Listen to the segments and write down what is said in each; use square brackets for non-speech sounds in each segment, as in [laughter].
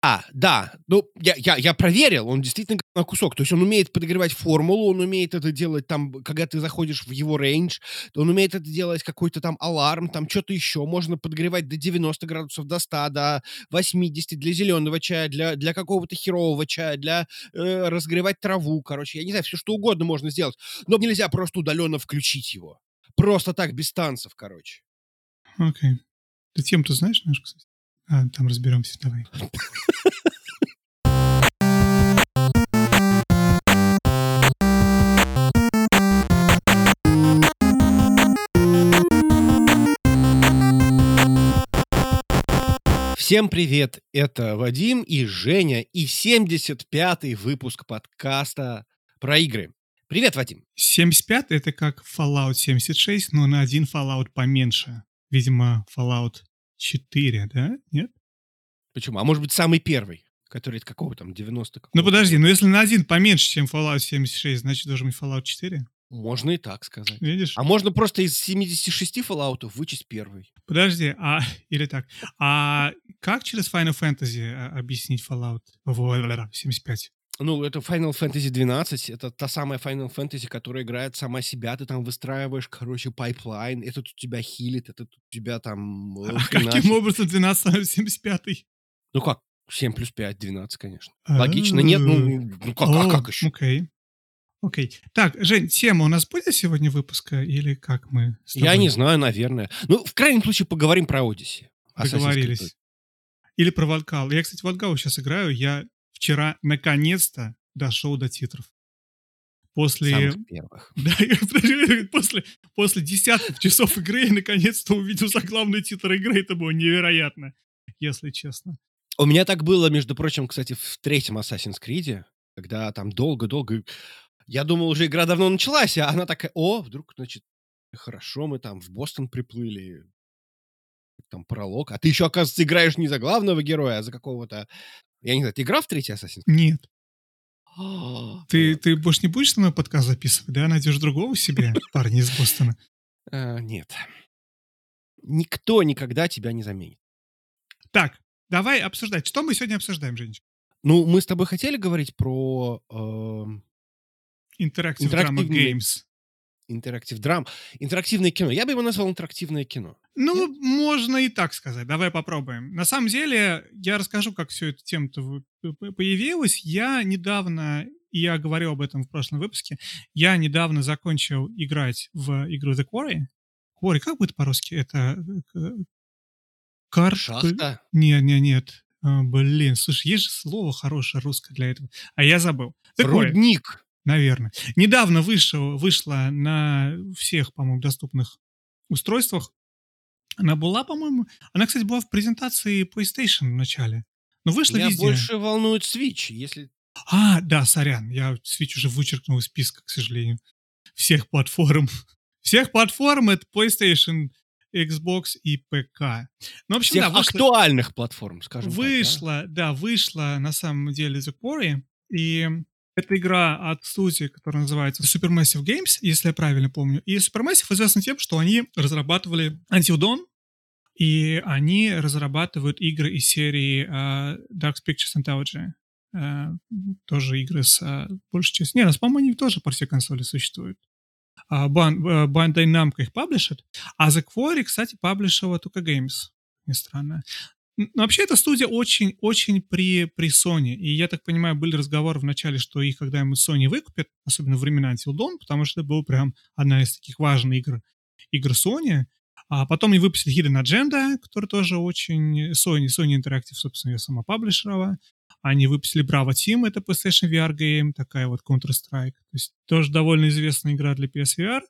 А, да. Ну, я, я, я проверил, он действительно на кусок. То есть он умеет подогревать формулу, он умеет это делать там, когда ты заходишь в его рейндж, он умеет это делать какой-то там аларм, там что-то еще. Можно подогревать до 90 градусов, до 100, до 80 для зеленого чая, для, для какого-то херового чая, для э, разогревать траву, короче. Я не знаю, все что угодно можно сделать. Но нельзя просто удаленно включить его. Просто так, без танцев, короче. Окей. Okay. Ты тем-то знаешь наш, кстати? А, там разберемся, давай. Всем привет, это Вадим и Женя, и 75-й выпуск подкаста про игры. Привет, Вадим. 75 это как Fallout 76, но на один Fallout поменьше. Видимо, Fallout 4, да? Нет? Почему? А может быть, самый первый, который от какого там, 90 Ну подожди, ну если на один поменьше, чем Fallout 76, значит должен быть Fallout 4? Можно и так сказать. Видишь? А можно просто из 76 Fallout вычесть первый. Подожди, а [laughs] или так. А как через Final Fantasy а, объяснить Fallout 75? Ну, это Final Fantasy 12, это та самая Final Fantasy, которая играет сама себя, ты там выстраиваешь, короче, pipeline, этот у тебя хилит, этот у тебя там... Э, а каким образом 12 становится 75 Ну как, 7 плюс 5, 12, конечно. Логично, нет, ну, ну как, а как еще? Окей. Окей. Так, Жень, тема у нас будет сегодня выпуска или как мы Я не знаю, наверное. Ну, в крайнем случае, поговорим про Одиссе. Договорились. Или про Валкал. Я, кстати, Валкал сейчас играю. Я вчера наконец-то дошел до титров. После... Первых. [laughs] Да, после, после десятков часов игры я наконец-то увидел заглавный титр игры. Это было невероятно, если честно. У меня так было, между прочим, кстати, в третьем Assassin's Creed, когда там долго-долго... Я думал, уже игра давно началась, а она такая, о, вдруг, значит, хорошо, мы там в Бостон приплыли, там пролог. А ты еще, оказывается, играешь не за главного героя, а за какого-то я не знаю, ты играл в третий Assassin's Creed? Нет. ты, ты больше не будешь со мной подкаст записывать, да? Найдешь другого себе, [laughs] парня из Бостона? А, нет. Никто никогда тебя не заменит. Так, давай обсуждать. Что мы сегодня обсуждаем, Женечка? Ну, мы с тобой хотели говорить про... Interactive Drama Games интерактив драм, интерактивное кино. Я бы его назвал интерактивное кино. Ну, Нет? можно и так сказать. Давай попробуем. На самом деле, я расскажу, как все эта тема появилась. Я недавно, и я говорил об этом в прошлом выпуске, я недавно закончил играть в игру The Quarry. Quarry, как будет по-русски? Это... Э, Кар... Шахта? Нет, нет, нет. А, блин, слушай, есть же слово хорошее русское для этого. А я забыл. The Рудник. Наверное. Недавно вышел, вышла на всех, по-моему, доступных устройствах. Она была, по-моему... Она, кстати, была в презентации PlayStation в начале. Но вышла Меня везде. больше волнует Switch, если... А, да, сорян. Я Switch уже вычеркнул из списка, к сожалению. Всех платформ. [laughs] Всех платформ — это PlayStation, Xbox и ПК. Ну, в общем, Всех да, вышла, актуальных платформ, скажем вышла, так, да? да, вышла на самом деле The Quarry, и это игра от студии, которая называется Supermassive Games, если я правильно помню. И Supermassive известны тем, что они разрабатывали Until Dawn, и они разрабатывают игры из серии uh, Dark Pictures Anthology. Uh, тоже игры с uh, большей частью... Не, по-моему, они тоже по всей консоли существуют. Uh, Bandai Namco их паблишит. А The Quarry, кстати, паблишила только Games. Не странно. Но вообще эта студия очень-очень при, при Sony. И я так понимаю, были разговоры в начале, что их когда-нибудь Sony выкупят, особенно в времена Until Dawn, потому что это была прям одна из таких важных игр, игр Sony. А потом они выпустили Hidden Agenda, который тоже очень... Sony, Sony Interactive, собственно, ее сама паблишировала. Они выпустили Bravo Team, это PlayStation VR game, такая вот Counter-Strike. То есть тоже довольно известная игра для PSVR.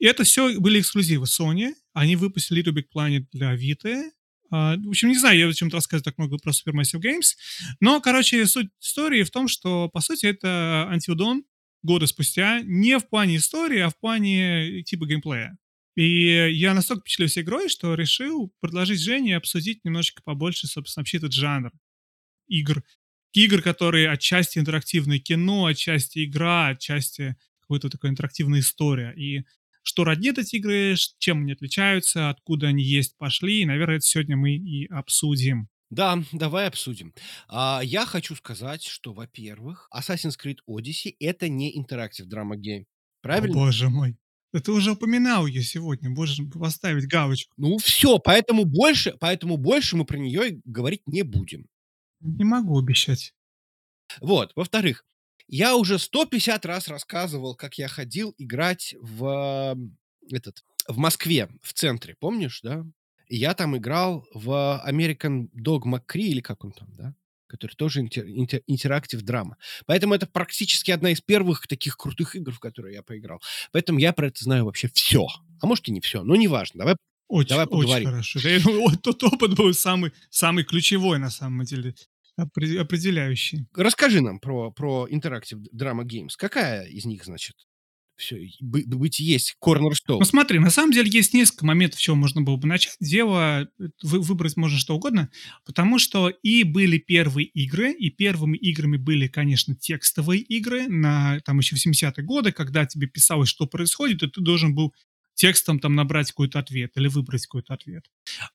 И это все были эксклюзивы Sony. Они выпустили Little Big Planet для Vita, в общем, не знаю, я зачем-то рассказываю так много про Supermassive Games. Но, короче, суть истории в том, что, по сути, это Dawn года спустя, не в плане истории, а в плане типа геймплея. И я настолько впечатлился игрой, что решил предложить Жене обсудить немножечко побольше, собственно, вообще этот жанр игр. Игр, которые отчасти интерактивное кино, отчасти игра, отчасти какая-то такая интерактивная история. И что роднит эти игры, чем они отличаются, откуда они есть, пошли. И, наверное, это сегодня мы и обсудим. Да, давай обсудим. А, я хочу сказать, что, во-первых, Assassin's Creed Odyssey- это не drama game. О Правильно? боже мой! Да ты уже упоминал её сегодня, можешь поставить галочку. Ну всё, поэтому больше поэтому больше мы про неё и говорить не будем. Не могу обещать. Вот. Во-вторых, я уже 150 раз рассказывал, как я ходил играть в, этот, в Москве, в центре, помнишь, да? И я там играл в American Dog McCree, или как он там, да? Который тоже инте инте интерактив драма. Поэтому это практически одна из первых таких крутых игр, в которые я поиграл. Поэтому я про это знаю вообще всё. А может, и не всё, но неважно. Давай Очень давай очень поговорим. хорошо. [laughs] Я думаю, тот опыт был самый самый ключевой, на самом деле, определяющий. Расскажи нам про про интерактив драма геймс. Какая из них, значит, бы быть есть Ну cornerstone? смотри, на самом деле есть несколько моментов, чего можно было бы начать. Дело, э, вы выбрать можно что угодно, потому что и были первые игры, и первыми играми были, конечно, текстовые игры на, там, еще в 70-е годы, когда тебе писалось, что происходит, и ты должен был текстом там набрать какой-то ответ или выбрать какой-то ответ.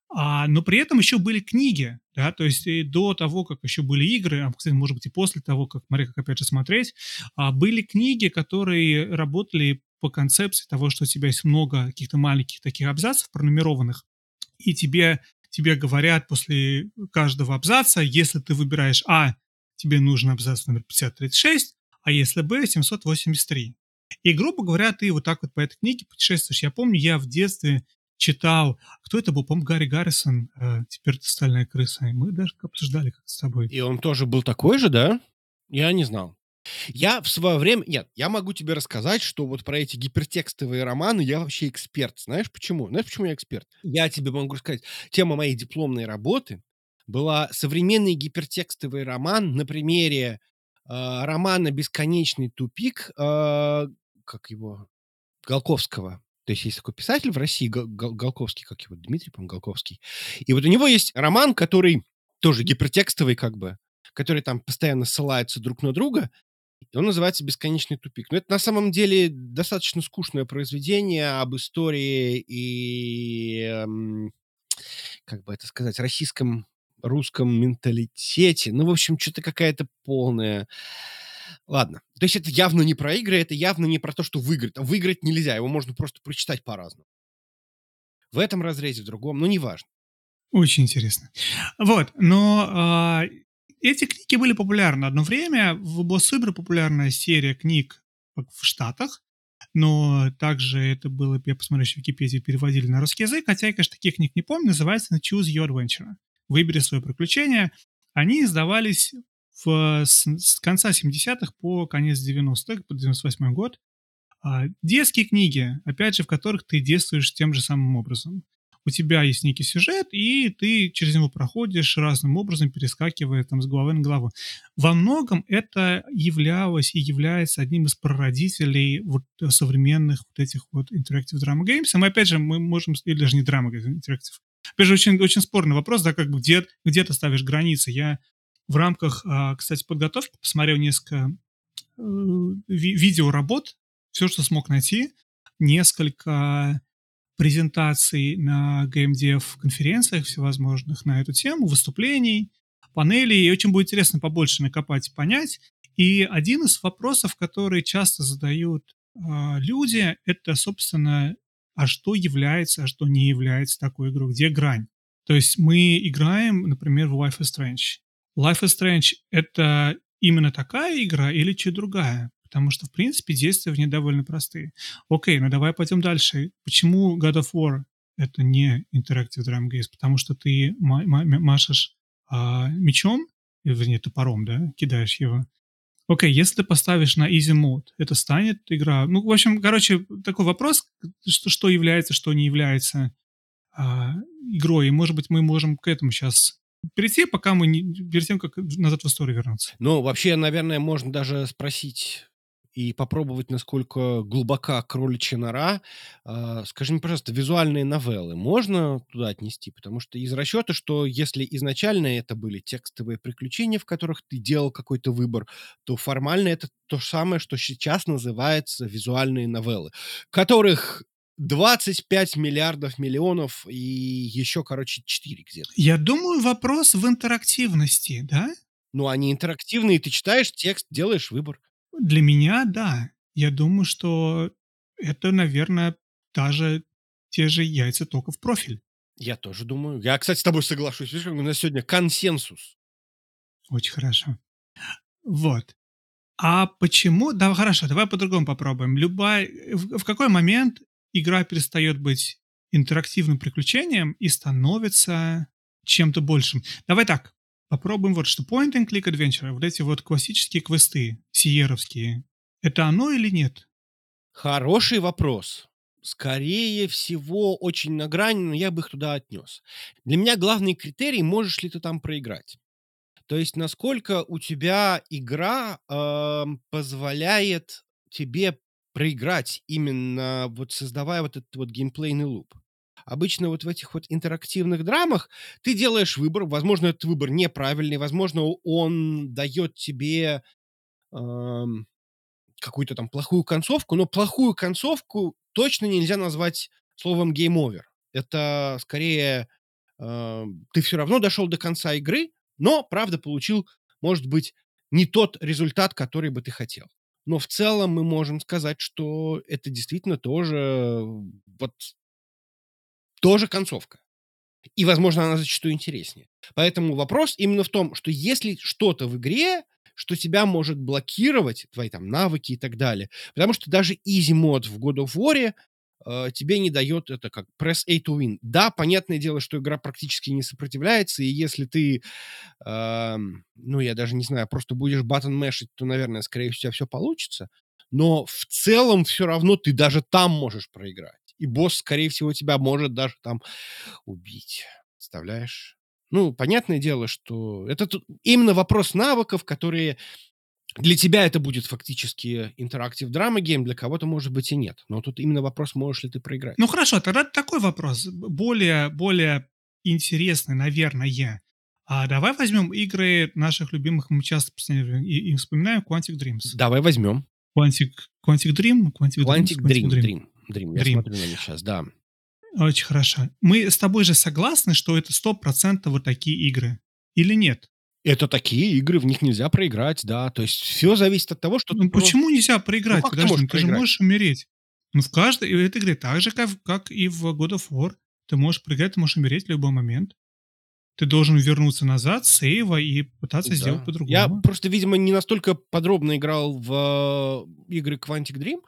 А, но при этом еще были книги, да, то есть и до того, как еще были игры, а, кстати, может быть, и после того, как, смотря как опять же смотреть, а, были книги, которые работали по концепции того, что у тебя есть много каких-то маленьких таких абзацев пронумерованных, и тебе тебе говорят после каждого абзаца, если ты выбираешь А, тебе нужен абзац номер 5036, а если Б- 783. И, грубо говоря, ты вот так вот по этой книге путешествуешь. Я помню, я в детстве читал, кто это был, по-моему, Гарри Гаррисон, э, "Теперь ты стальная крыса", и мы даже обсуждали как-то с тобой. И он тоже был такой же, да? Я не знал. Я в свое время нет, я могу тебе рассказать, что вот про эти гипертекстовые романы я вообще эксперт. Знаешь почему? Знаешь, почему я эксперт? Я тебе могу сказать, тема моей дипломной работы была современный гипертекстовый роман на примере, романа "Бесконечный тупик", а, как его, Голковского. То есть есть такой писатель в России Гол Гол Голковский, как его, Дмитрий, по-моему, Голковский. И вот у него есть роман, который тоже гипертекстовый как бы, который там постоянно ссылаются друг на друга, и он называется "Бесконечный тупик". Но это на самом деле достаточно скучное произведение об истории и, как бы это сказать, российском, русском менталитете. Ну, в общем, чё-то какая-то полная Ладно. То есть это явно не про игры, это явно не про то, что выиграть. Выиграть нельзя, его можно просто прочитать по-разному. В этом разрезе, в другом, но неважно. Очень интересно. Вот, но, а, эти книги были популярны одно время. Была супер популярная серия книг в Штатах, но также это было, я посмотрел, еще в Википедии переводили на русский язык, хотя я, конечно, таких книг не помню. Называется "Choose Your Adventure" "Выбери свое приключение". Они издавались в с с конца 70-х по конец 90-х, по 98 год. А, детские книги, опять же, в которых ты действуешь тем же самым образом. У тебя есть некий сюжет, и ты через него проходишь разным образом, перескакивая там с головы на голову. Во многом это являлось и является одним из прародителей вот современных вот этих вот interactive drama games. И мы, опять же, мы можем или даже не drama games, interactive. Опять же, очень очень спорный вопрос, да, как бы где где ты ставишь границы. Я в рамках, а, кстати, подготовки посмотрел несколько, э, ви видеоработ, всё, что смог найти, несколько презентаций на геймдев-конференциях всевозможных на эту тему, выступлений, панелей. И очень будет интересно побольше накопать и понять. И один из вопросов, который часто задают, а, люди, это, собственно, а что является, а что не является такой игрой, где грань? То есть мы играем, например, в Life is Strange. Life is Strange- это именно такая игра или чуть другая? Потому что, в принципе, действия в ней довольно простые. Окей, ну давай пойдем дальше. Почему God of War- это не interactive drama games? Потому что ты ма ма машешь, а, мечом, вернее, топором, да, кидаешь его. Окей, если ты поставишь на easy mode, это станет игра Ну, в общем, короче, такой вопрос, что что является, что не является, а, игрой. И, может быть, мы можем к этому щас перейти, пока мы не перед тем, как назад в историю вернуться. Ну, вообще, наверное, можно даже спросить и попробовать, насколько глубока кроличья нора. А, скажи мне, пожалуйста, визуальные новеллы можно туда отнести? Потому что из расчета, что если изначально это были текстовые приключения, в которых ты делал какой-то выбор, то формально это то же самое, что сейчас называется визуальные новеллы, которых 25 миллиардов миллионов и еще, короче, 4 где-то. Я думаю, вопрос в интерактивности, да? Ну, они интерактивные, ты читаешь текст, делаешь выбор. Для меня, да. Я думаю, что это, наверное, даже те же яйца только в профиль. Я тоже думаю. Я, кстати, с тобой соглашусь. Видишь, как у нас сегодня консенсус. Очень хорошо. Вот. А почему... Да, хорошо, давай по-другому попробуем. Любая... В, в какой момент игра перестает быть интерактивным приключением и становится чем-то большим? Давай так. Попробуем вот что. Point and click adventure, вот эти вот классические квесты, сиеровские, это оно или нет? Хороший вопрос. Скорее всего, очень на грани, но я бы их туда отнес. Для меня главный критерий, можешь ли ты там проиграть. То есть, насколько у тебя игра э, позволяет тебе проиграть, именно вот создавая вот этот вот геймплейный луп. Обычно вот в этих вот интерактивных драмах ты делаешь выбор, возможно, этот выбор неправильный, возможно, он дает тебе э, какую-то там плохую концовку, но плохую концовку точно нельзя назвать словом game over. Это скорее э, ты все равно дошел до конца игры, но, правда, получил, может быть, не тот результат, который бы ты хотел. Но в целом мы можем сказать, что это действительно тоже вот тоже концовка. И, возможно, она зачастую интереснее. Поэтому вопрос именно в том, что если что-то в игре, что тебя может блокировать, твои там навыки и так далее, потому что даже easy мод в God of War э, тебе не дает это как press A to win. Да, понятное дело, что игра практически не сопротивляется, и если ты, э, ну, я даже не знаю, просто будешь button мешить, то, наверное, скорее всего, у тебя все получится. Но в целом все равно ты даже там можешь проиграть. И босс, скорее всего, тебя может даже там убить. Представляешь? Ну, понятное дело, что это тут именно вопрос навыков, которые для тебя это будет фактически интерактив драма гейм, для кого-то, может быть, и нет. Но тут именно вопрос, можешь ли ты проиграть. Ну хорошо, тогда такой вопрос, более, более интересный, наверное. А давай возьмем игры наших любимых, мы часто и, и вспоминаем Quantic Dreams. Давай возьмем. Quantic, Quantic Dream? Quantic, Quantic Dream, Quantic Dream. Dream. Dream. Я Dream. смотрю на них сейчас, да. Очень хорошо. Мы с тобой же согласны, что это 100% вот такие игры? Или нет? Это такие игры, в них нельзя проиграть, да. То есть все зависит от того, что... Ну почему просто... нельзя проиграть? Ну, Подожди, ты, ну, ты же можешь умереть. Ну в каждой этой игре так же, как, как и в God of War. Ты можешь проиграть, ты можешь умереть в любой момент ты должен вернуться назад, сейва и пытаться да. сделать по-другому. Я просто, видимо, не настолько подробно играл в э, игры Quantic Dream,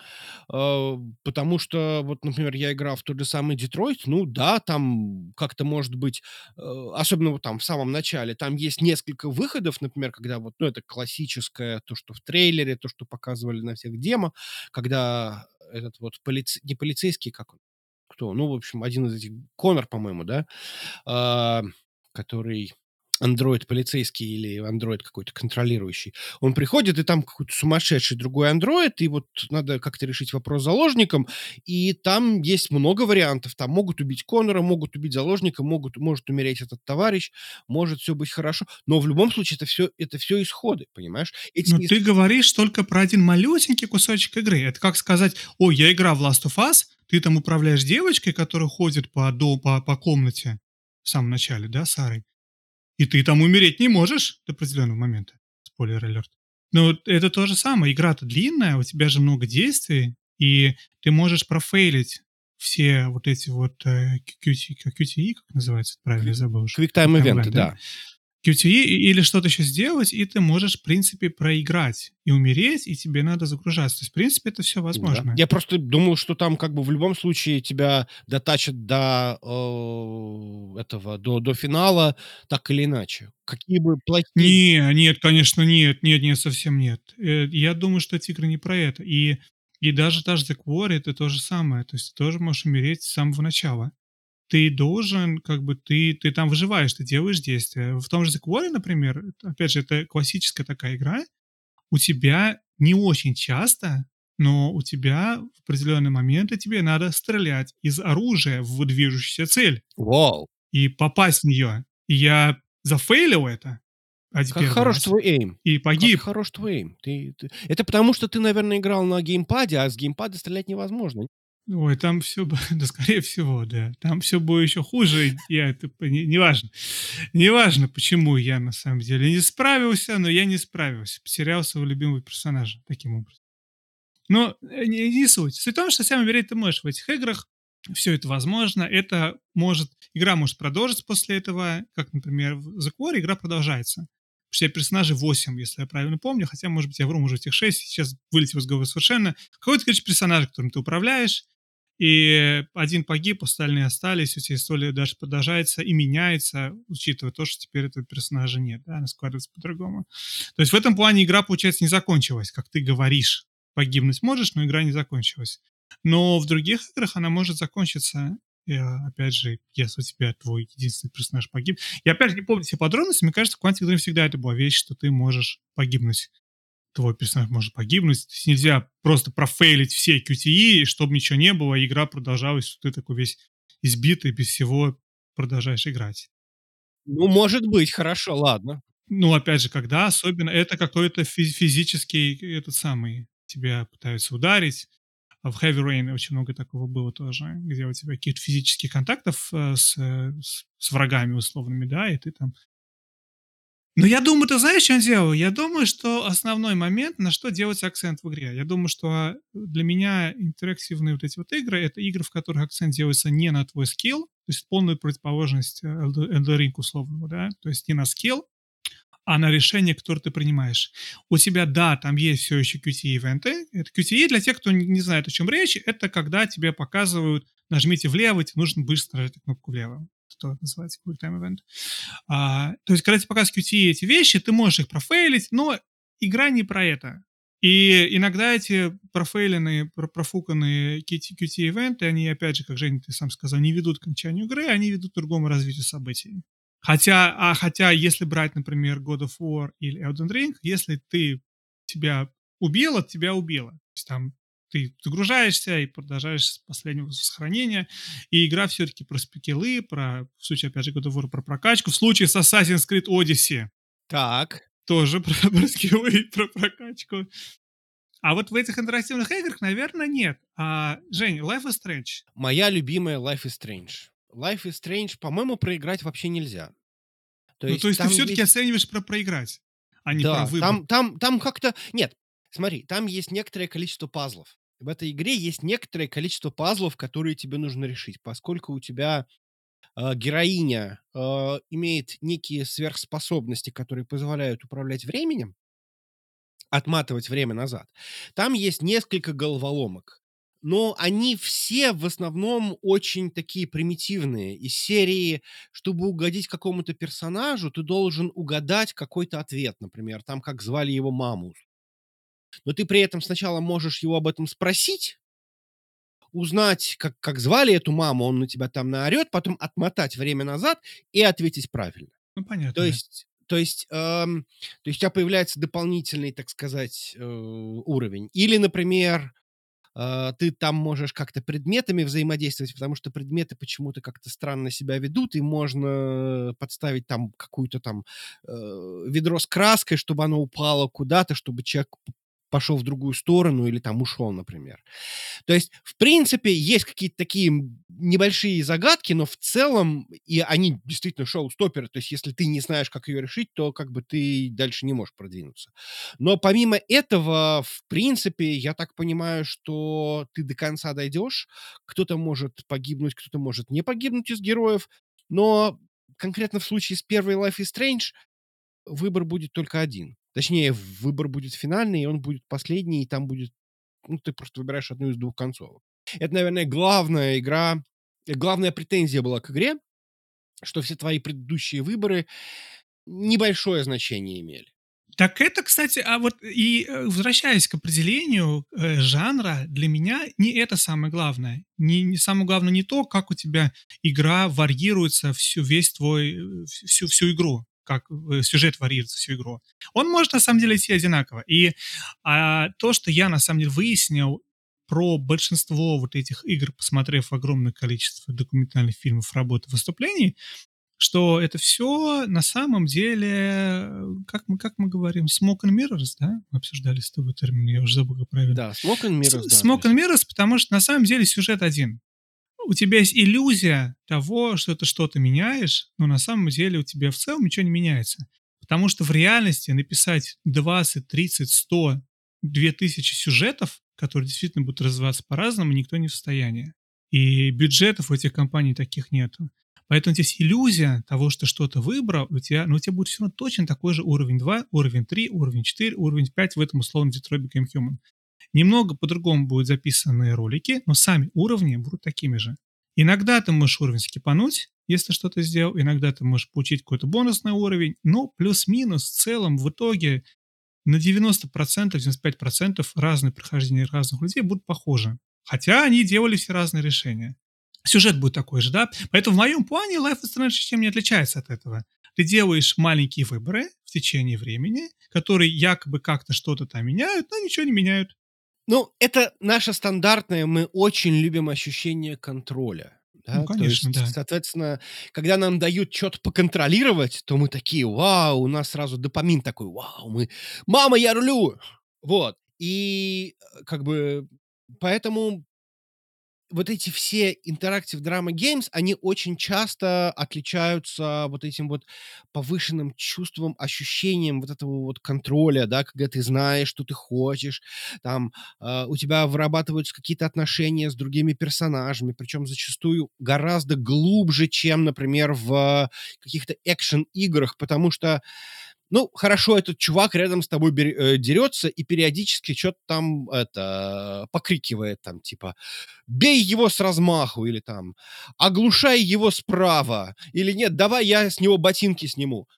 э, потому что, вот, например, я играл в тот же самый Детройт, ну да, там как-то может быть, э, особенно вот там в самом начале, там есть несколько выходов, например, когда вот, ну это классическое, то, что в трейлере, то, что показывали на всех демо, когда этот вот полиц... не полицейский, как он, кто? Ну, в общем, один из этих, Конор, по-моему, да, э, который андроид полицейский или андроид какой-то контролирующий, он приходит, и там какой-то сумасшедший другой андроид, и вот надо как-то решить вопрос с заложником, и там есть много вариантов. Там могут убить Конора, могут убить заложника, могут, может умереть этот товарищ, может все быть хорошо, но в любом случае это все, это все исходы, понимаешь? Эти но ис... ты говоришь только про один малюсенький кусочек игры. Это как сказать, ой, я играл в Last of Us, ты там управляешь девочкой, которая ходит по, до, по, по комнате, в самом начале, да, Сарой. И ты там умереть не можешь до определенного момента. Спойлер алерт. Но это то же самое. Игра-то длинная, у тебя же много действий, и ты можешь профейлить все вот эти вот э, QTE, QTE, как называется, правильно я забыл. Quick Time Event, да. QTE или что-то еще сделать, и ты можешь, в принципе, проиграть и умереть, и тебе надо загружаться. То есть, в принципе, это все возможно. Да. Я просто думал, что там как бы в любом случае тебя дотачат до э, этого, до, до финала, так или иначе. Какие бы плохие... Не, нет, конечно, нет, нет, нет, совсем нет. Э, я думаю, что эти игры не про это. И, и даже та же The Quarry это то же самое. То есть ты тоже можешь умереть с самого начала ты должен, как бы, ты, ты там выживаешь, ты делаешь действия. В том же The Quarry, например, опять же, это классическая такая игра, у тебя не очень часто, но у тебя в определенные моменты тебе надо стрелять из оружия в движущуюся цель. Вау. И попасть в нее. И я зафейлил это. Один как хорош раз. твой эйм. И погиб. Как хорош твой эйм. Ты, ты... Это потому, что ты, наверное, играл на геймпаде, а с геймпада стрелять невозможно. Ой, там все, [laughs] да, скорее всего, да. Там все было еще хуже. Я это не, не важно. Не важно, почему я на самом деле не справился, но я не справился. Потерял своего любимого персонажа таким образом. Но э, не, не суть. Суть в том, что сам умереть ты можешь в этих играх. Все это возможно. Это может... Игра может продолжиться после этого. Как, например, в The Quarry игра продолжается. Потому что персонажей 8, если я правильно помню. Хотя, может быть, я вру, может, их 6. Сейчас вылетел из головы совершенно. Какой-то, короче, персонаж, которым ты управляешь и один погиб, остальные остались, у тебя история даже продолжается и меняется, учитывая то, что теперь этого персонажа нет, да, она складывается по-другому. То есть в этом плане игра, получается, не закончилась, как ты говоришь. Погибнуть можешь, но игра не закончилась. Но в других играх она может закончиться, и, опять же, если у тебя твой единственный персонаж погиб. Я опять не помню все подробности, мне кажется, в Quantic Dream всегда это была вещь, что ты можешь погибнуть твой персонаж может погибнуть. То есть нельзя просто профейлить все QTE, чтобы ничего не было, и игра продолжалась, что ты такой весь избитый, без всего продолжаешь играть. Ну, может быть, хорошо, ладно. Ну, опять же, когда особенно это какой-то физический, этот самый, тебя пытаются ударить. А в Heavy Rain очень много такого было тоже, где у тебя каких-то физических контактов э, с, с, с врагами условными, да, и ты там но я думаю, ты знаешь, что он делал? Я думаю, что основной момент, на что делается акцент в игре. Я думаю, что для меня интерактивные вот эти вот игры, это игры, в которых акцент делается не на твой скилл, то есть полную противоположность э, Elden Ring условному, да, то есть не на скилл, а на решение, которое ты принимаешь. У тебя, да, там есть все еще QTE-ивенты. Это QTE, для тех, кто не знает, о чем речь, это когда тебе показывают, нажмите влево, тебе нужно быстро нажать кнопку влево что называется Quick Time Event. А, то есть, когда тебе показывают QTE эти вещи, ты можешь их профейлить, но игра не про это. И иногда эти профейленные, профуканные QT-ивенты, они, опять же, как Женя, ты сам сказал, не ведут к окончанию игры, они ведут к другому развитию событий. Хотя, а хотя, если брать, например, God of War или Elden Ring, если ты тебя убило, тебя убило. То есть там ты загружаешься и продолжаешь с последнего сохранения. И игра все-таки про спекилы, про, в случае, опять же, God of War, про прокачку. В случае с Assassin's Creed Odyssey. Так. Тоже [laughs] про, про скиллы и про прокачку. А вот в этих интерактивных играх, наверное, нет. А, Жень, Life is Strange. Моя любимая Life is Strange. Life is Strange, по-моему, проиграть вообще нельзя. То ну, есть, то есть ты все-таки есть... оцениваешь про проиграть, а не да, про выбор. Там, там, там как-то... Нет, Смотри, там есть некоторое количество пазлов. В этой игре есть некоторое количество пазлов, которые тебе нужно решить, поскольку у тебя э, героиня э, имеет некие сверхспособности, которые позволяют управлять временем, отматывать время назад. Там есть несколько головоломок, но они все в основном очень такие примитивные. Из серии, чтобы угодить какому-то персонажу, ты должен угадать какой-то ответ, например, там как звали его маму но ты при этом сначала можешь его об этом спросить, узнать, как, как звали эту маму, он на тебя там наорет, потом отмотать время назад и ответить правильно. Ну, понятно. То есть, то есть, эм, то есть у тебя появляется дополнительный, так сказать, э, уровень. Или, например, э, ты там можешь как-то предметами взаимодействовать, потому что предметы почему-то как-то странно себя ведут, и можно подставить там какую-то там э, ведро с краской, чтобы оно упало куда-то, чтобы человек пошел в другую сторону или там ушел, например. То есть, в принципе, есть какие-то такие небольшие загадки, но в целом и они действительно шоу-стоперы. То есть, если ты не знаешь, как ее решить, то как бы ты дальше не можешь продвинуться. Но помимо этого, в принципе, я так понимаю, что ты до конца дойдешь. Кто-то может погибнуть, кто-то может не погибнуть из героев. Но конкретно в случае с первой Life is Strange выбор будет только один. Точнее, выбор будет финальный, и он будет последний, и там будет... Ну, ты просто выбираешь одну из двух концовок. Это, наверное, главная игра, главная претензия была к игре, что все твои предыдущие выборы небольшое значение имели. Так это, кстати, а вот и э, возвращаясь к определению э, жанра, для меня не это самое главное. Не, не самое главное не то, как у тебя игра варьируется всю весь твой э, всю всю игру как э, сюжет варьируется всю игру. Он может на самом деле идти одинаково. И а, то, что я на самом деле выяснил про большинство вот этих игр, посмотрев огромное количество документальных фильмов, работ, выступлений, что это все на самом деле, как мы, как мы говорим, smoke and mirrors, да? Мы обсуждали с тобой термин, я уже забыл, как правильно. Да, smoke and mirrors. С- Smoke and mirrors, потому что на самом деле сюжет один. У тебя есть иллюзия того, что ты что-то меняешь, но на самом деле у тебя в целом ничего не меняется. Потому что в реальности написать 20, 30, 100, 2000 сюжетов, которые действительно будут развиваться по-разному, никто не в состоянии. И бюджетов у этих компаний таких нету. Поэтому здесь иллюзия того, что что-то выбрал, у тебя, но у тебя будет все равно точно такой же уровень 2, уровень 3, уровень 4, уровень 5 в этом условном Detroit Become Human. Немного по-другому будут записаны ролики, но сами уровни будут такими же. Иногда ты можешь уровень скипануть, если что-то сделал, иногда ты можешь получить какой-то бонусный уровень, но плюс-минус в целом в итоге на 90%, 95% разные прохождения разных людей будут похожи. Хотя они делали все разные решения. Сюжет будет такой же, да? Поэтому в моем плане Life is Strange чем не отличается от этого. Ты делаешь маленькие выборы в течение времени, которые якобы как-то что-то там меняют, но ничего не меняют. Ну, это наше стандартное, мы очень любим ощущение контроля. Да? Ну, конечно, то есть, да. Соответственно, когда нам дают что-то поконтролировать, то мы такие, вау, у нас сразу допамин такой, вау, мы, мама, я рулю! Вот. И э, как бы поэтому вот эти все Interactive Drama Games, они очень часто отличаются вот этим вот повышенным чувством, ощущением вот этого вот контроля, да, когда ты знаешь, что ты хочешь, там э, у тебя вырабатываются какие-то отношения с другими персонажами, причем зачастую гораздо глубже, чем, например, в каких-то экшен-играх, потому что ну, хорошо, этот чувак рядом с тобой бер- э, дерется и периодически что-то там это покрикивает, там, типа, бей его с размаху, или там, оглушай его справа, или нет, давай я с него ботинки сниму.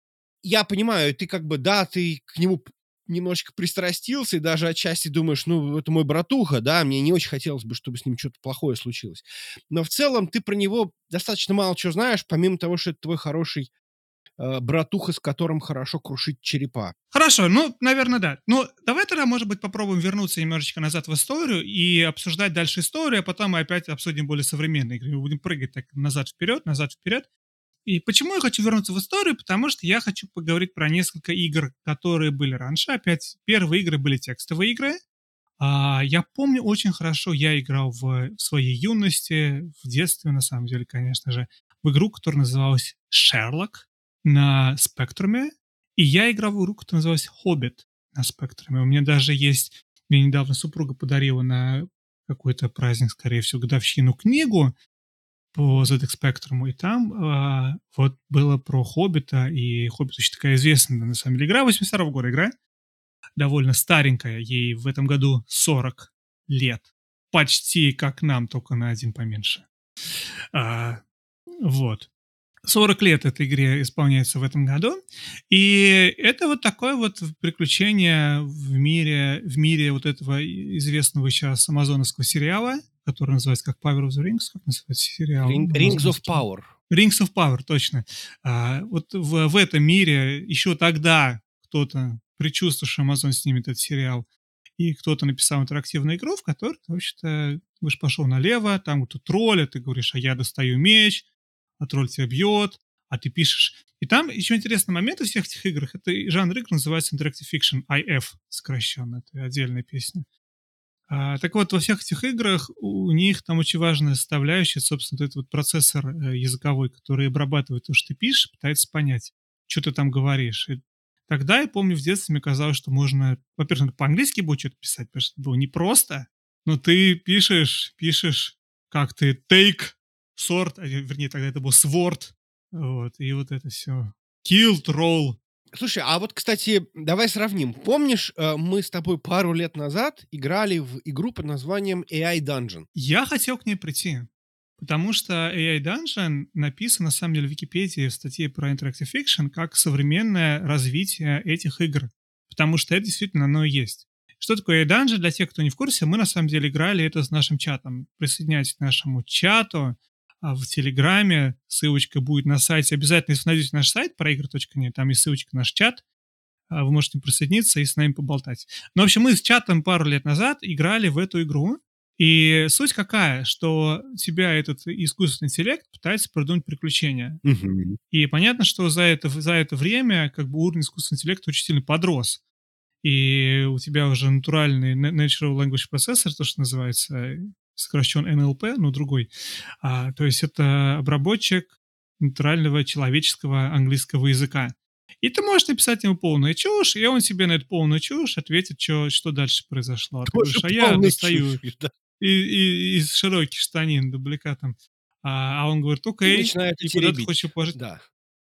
Я понимаю, ты как бы, да, ты к нему немножечко пристрастился и даже отчасти думаешь, ну, это мой братуха, да, мне не очень хотелось бы, чтобы с ним что-то плохое случилось. Но в целом ты про него достаточно мало чего знаешь, помимо того, что это твой хороший братуха, с которым хорошо крушить черепа. Хорошо, ну, наверное, да. Ну, давай тогда, может быть, попробуем вернуться немножечко назад в историю и обсуждать дальше историю, а потом мы опять обсудим более современные игры. Мы будем прыгать так назад-вперед, назад-вперед. И почему я хочу вернуться в историю? Потому что я хочу поговорить про несколько игр, которые были раньше. Опять, первые игры были текстовые игры. А, я помню очень хорошо, я играл в, в своей юности, в детстве, на самом деле, конечно же, в игру, которая называлась Шерлок на Спектруме. И я играл игру, которая называлась Хоббит на Спектруме. У меня даже есть, мне недавно супруга подарила на какой-то праздник, скорее всего, годовщину книгу по ZX Spectrum, и там а, вот было про Хоббита, и Хоббит очень такая известная, на самом деле, игра, 82 года игра, довольно старенькая, ей в этом году 40 лет, почти как нам, только на один поменьше. А, вот. 40 лет этой игре исполняется в этом году. И это вот такое вот приключение в мире, в мире вот этого известного сейчас амазоновского сериала, который называется как Power of the Rings, как называется сериал? Ring- Rings of. Power. Rings of Power, точно. А, вот в, в этом мире еще тогда кто-то предчувствовал, что Amazon снимет этот сериал, и кто-то написал интерактивную игру, в которой, в общем-то, вы же пошел налево, там вот тролль, а ты говоришь, а я достаю меч, а тролль тебя бьет, а ты пишешь. И там еще интересный момент во всех этих играх, это жанр игр называется Interactive Fiction, IF сокращенно, это отдельная песня. А, так вот, во всех этих играх у них там очень важная составляющая, собственно, этот вот процессор э, языковой, который обрабатывает то, что ты пишешь, пытается понять, что ты там говоришь. И тогда, я помню, в детстве мне казалось, что можно, во-первых, надо по-английски будет что-то писать, потому что это было непросто, но ты пишешь, пишешь, как ты take sword, а, вернее, тогда это был sword, вот, и вот это все. Kill, troll, Слушай, а вот, кстати, давай сравним. Помнишь, э, мы с тобой пару лет назад играли в игру под названием AI Dungeon? Я хотел к ней прийти, потому что AI Dungeon написан, на самом деле, в Википедии в статье про Interactive Fiction как современное развитие этих игр, потому что это действительно оно и есть. Что такое AI Dungeon? Для тех, кто не в курсе, мы на самом деле играли это с нашим чатом. Присоединяйтесь к нашему чату в Телеграме, ссылочка будет на сайте. Обязательно, если найдете наш сайт проигр.нет, там есть ссылочка на наш чат, а, вы можете присоединиться и с нами поболтать. Но, в общем, мы с чатом пару лет назад играли в эту игру, И суть какая, что тебя этот искусственный интеллект пытается придумать приключения. Мгм. И понятно, что за это, за это время как бы уровень искусственного интеллекта очень сильно подрос. И у тебя уже натуральный na- Natural Language Processor, то, что называется, сокращен NLP, но другой. А, то есть это обработчик натурального человеческого английского языка. И ты можешь написать ему полную чушь, и он тебе на эту полную чушь ответит, чё, что дальше произошло. А ты говоришь, а я достаю чушь, да. и- и- из широких штанин дубликатом. А, а он говорит, окей, начинает и куда ты хочешь положить? Да.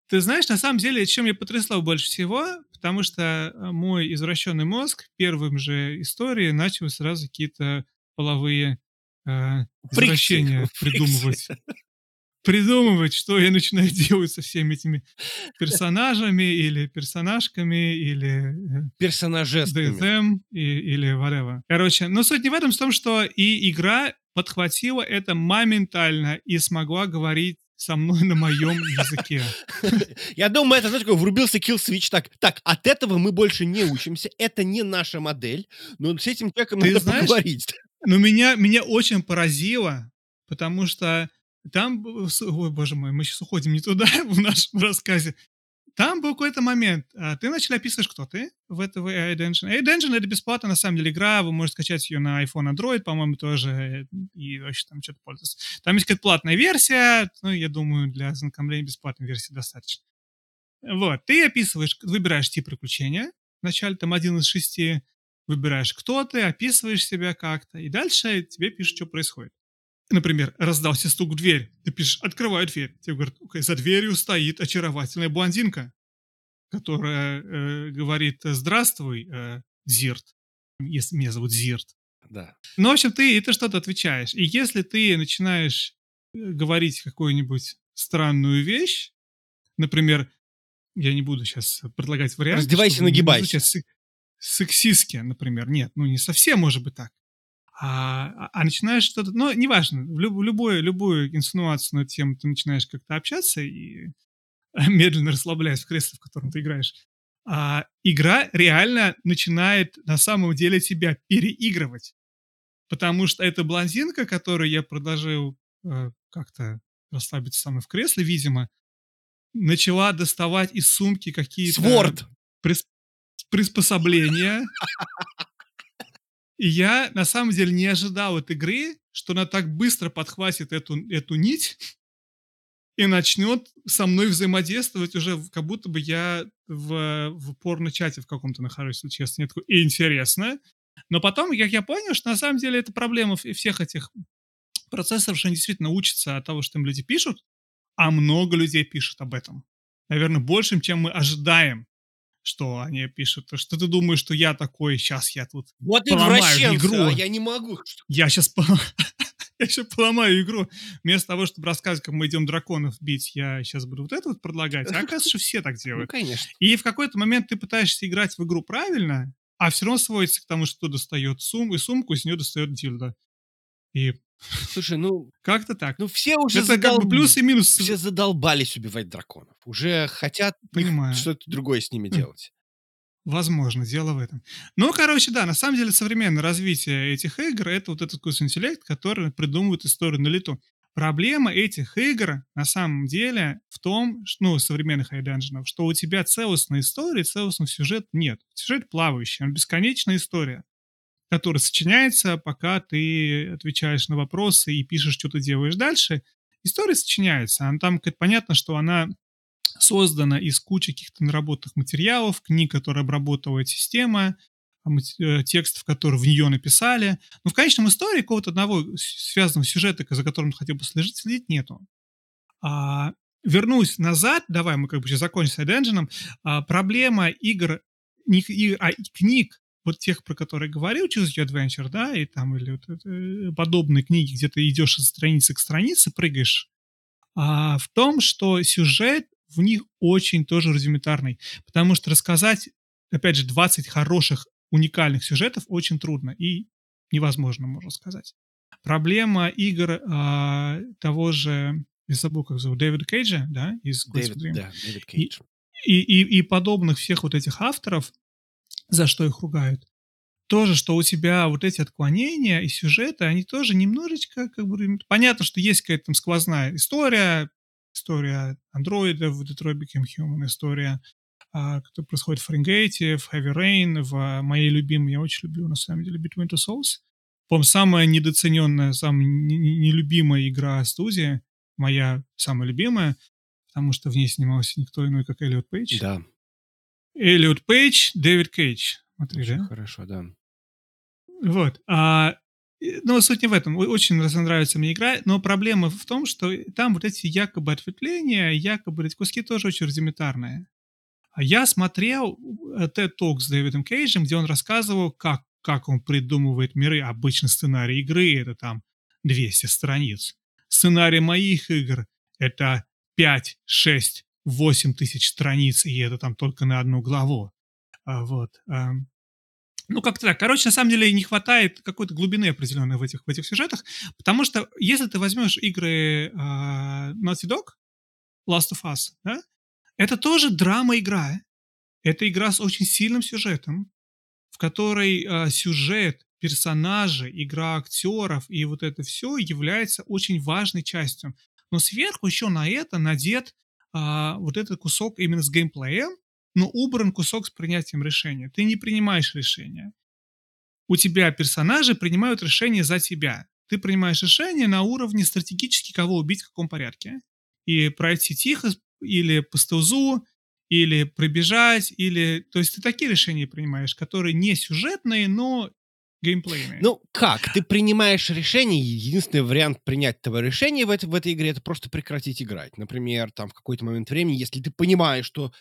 Ты знаешь, на самом деле, чем меня потрясло больше всего, потому что э, мой извращенный мозг первым же истории начал сразу какие-то половые э, извращения придумывать. Придумывать, что я начинаю [laughs] делать со всеми этими персонажами или персонажками или э, Персонажесками. DSM и, или whatever. Короче, но суть не в этом, в том, что и игра подхватила это моментально и смогла говорить со мной на моем языке. [laughs] Я думаю, это, знаешь, такой врубился kill switch. Так, так, от этого мы больше не учимся. Это не наша модель. Но с этим человеком Ты надо знаешь, поговорить. Но меня, меня очень поразило, потому что там, с- ой, боже мой, мы сейчас уходим не туда [laughs] в нашем рассказе. Там был какой-то момент, а, ты начал описываешь, кто ты в этого AI Dungeon. AI Dungeon это бесплатно, на самом деле, игра, вы можете скачать ее на iPhone, Android, по-моему, тоже, э, и вообще там что-то пользоваться. Там есть какая-то платная версия, ну, я думаю, для ознакомления бесплатной версии достаточно. Вот, ты описываешь, выбираешь тип приключения, вначале там один из шести, выбираешь, кто ты, описываешь себя как-то, и дальше тебе пишут, что происходит. Например, раздался стук в дверь. Ты пишешь, открываю дверь. Тебе говорят, «Окей, за дверью стоит очаровательная блондинка, которая э, говорит, здравствуй, э, Зирт. Если меня зовут Зирт. Да. Ну, в общем, ты, ты что-то отвечаешь. И если ты начинаешь э, говорить какую-нибудь странную вещь, например, я не буду сейчас предлагать варианты. Раздевайся, нагибайся. Сек- Сексистски, например. Нет, ну не совсем может быть так. А, а- а начинаешь что-то... Ну, неважно, в люб- любую, любую инсинуацию на тему ты начинаешь как-то общаться и [laughs] медленно расслабляясь в кресле, в котором ты играешь. А игра реально начинает на самом деле тебя переигрывать. Потому что эта блондинка, которую я предложил э, как-то расслабиться со мной в кресле, видимо, начала доставать из сумки какие-то Сворд. прис- приспособления. И я на самом деле не ожидал от игры, что она так быстро подхватит эту, эту нить и начнет со мной взаимодействовать уже, как будто бы я в, в порно-чате в каком-то нахожусь, если честно. Мне такое интересно. Но потом, как я понял, что на самом деле это проблема всех этих процессоров, что они действительно учатся от того, что им люди пишут, а много людей пишут об этом. Наверное, большим, чем мы ожидаем, что они пишут. Что ты думаешь, что я такой, сейчас я тут, Вот Поломаю игру. а я не могу. я сейчас, [laughs] я сейчас поломаю игру. Вместо того, чтобы рассказывать, как мы идем драконов бить, я сейчас буду вот это вот предлагать. А [laughs] оказывается, что все так Ну, делают. конечно. И в какой-то момент ты пытаешься играть в игру правильно, а все равно сводится к тому, что достает сумку, и сумку, из нее достает дилдо. И Слушай, ну, как-то так. ну все уже это как задол- бы плюс и минус. Все задолбались убивать драконов. Уже хотят Понимаю. что-то другое с ними делать. Возможно, дело в этом. Ну, короче, да, на самом деле современное развитие этих игр — это вот этот искусственный интеллект, который придумывает историю на лету. Проблема этих игр на самом деле в том, что, ну, современных айданжинов, что у тебя целостной истории, целостного сюжета нет. Сюжет плавающий, он бесконечная история, которая сочиняется, пока ты отвечаешь на вопросы и пишешь, что ты делаешь дальше. История сочиняется. Она там, понятно, что она создана из кучи каких-то наработанных материалов, книг, которые обработала система, а э, текстов, которые в нее написали. Но в конечном истории какого-то одного связанного сюжета, за которым ты хотел бы следить, следить нету. А, вернусь назад, давай мы как бы сейчас закончим с Dungeon. А, проблема игр, не игр, а и книг, вот тех, про которые говорил, Your Adventure, да, и там, или вот это, э, подобные книги, где ты идешь от страницы к странице, прыгаешь, а, в том, что сюжет в них очень тоже рудиментарный. Потому что рассказать, опять же, 20 хороших, уникальных сюжетов очень трудно и невозможно, можно сказать. Проблема игр а, того же, я забыл, как зовут, Дэвида Кейджа, да, из Дэвид, да, Дэвид Кейдж. и, и, и подобных всех вот этих авторов, за что их ругают, тоже, что у тебя вот эти отклонения и сюжеты, они тоже немножечко, как бы, понятно, что есть какая-то там сквозная история, история андроидов в Detroit Become Human, история, а, которая происходит в Фаренгейте, в Heavy Rain, в а, моей любимой, я очень люблю, на самом деле, Between Two Souls. По-моему, самая недооцененная, самая нелюбимая игра студии, моя самая любимая, потому что в ней снимался никто иной, как Эллиот Пейдж. Да. Эллиот Пейдж, Дэвид Кейдж. Смотри, Очень да? хорошо, да. Вот. А, но суть не в этом. Очень нравится мне игра, но проблема в том, что там вот эти якобы ответвления, якобы эти куски тоже очень рудиментарные. А я смотрел TED Talk с Дэвидом Кейджем, где он рассказывал, как, как он придумывает миры. Обычно сценарий игры — это там 200 страниц. Сценарий моих игр — это 5, 6, 8 тысяч страниц, и это там только на одну главу. А, вот. А, ну, как-то так. Короче, на самом деле не хватает какой-то глубины определенной в этих, в этих сюжетах, потому что если ты возьмешь игры uh, Naughty Dog, Last of Us, да, это тоже драма-игра. Это игра с очень сильным сюжетом, в которой uh, сюжет, персонажи, игра актеров и вот это все является очень важной частью. Но сверху еще на это надет uh, вот этот кусок именно с геймплеем, но убран кусок с принятием решения. Ты не принимаешь решения. У тебя персонажи принимают решения за тебя. Ты принимаешь решение на уровне стратегически, кого убить в каком порядке. И пройти тихо, или по стелзу, или пробежать, или... То есть ты такие решения принимаешь, которые не сюжетные, но геймплейные. Ну, как? Ты принимаешь решение, единственный вариант принять этого решения в, это, в этой игре — это просто прекратить играть. Например, там в какой-то момент времени, если ты понимаешь, что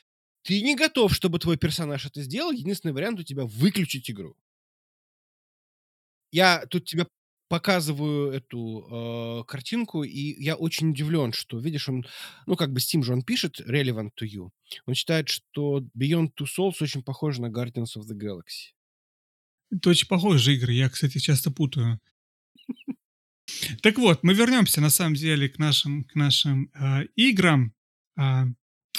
ты не готов, чтобы твой персонаж это сделал, единственный вариант у тебя выключить игру. Я тут тебе показываю эту э, картинку, и я очень удивлен, что, видишь, он, ну, как бы Steam же он пишет relevant to you. Он считает, что Beyond Two Souls очень похож на Guardians of the Galaxy. Это очень похожие игры, я, кстати, часто путаю. Так вот, мы вернемся на самом деле к нашим, к нашим э, играм. Э,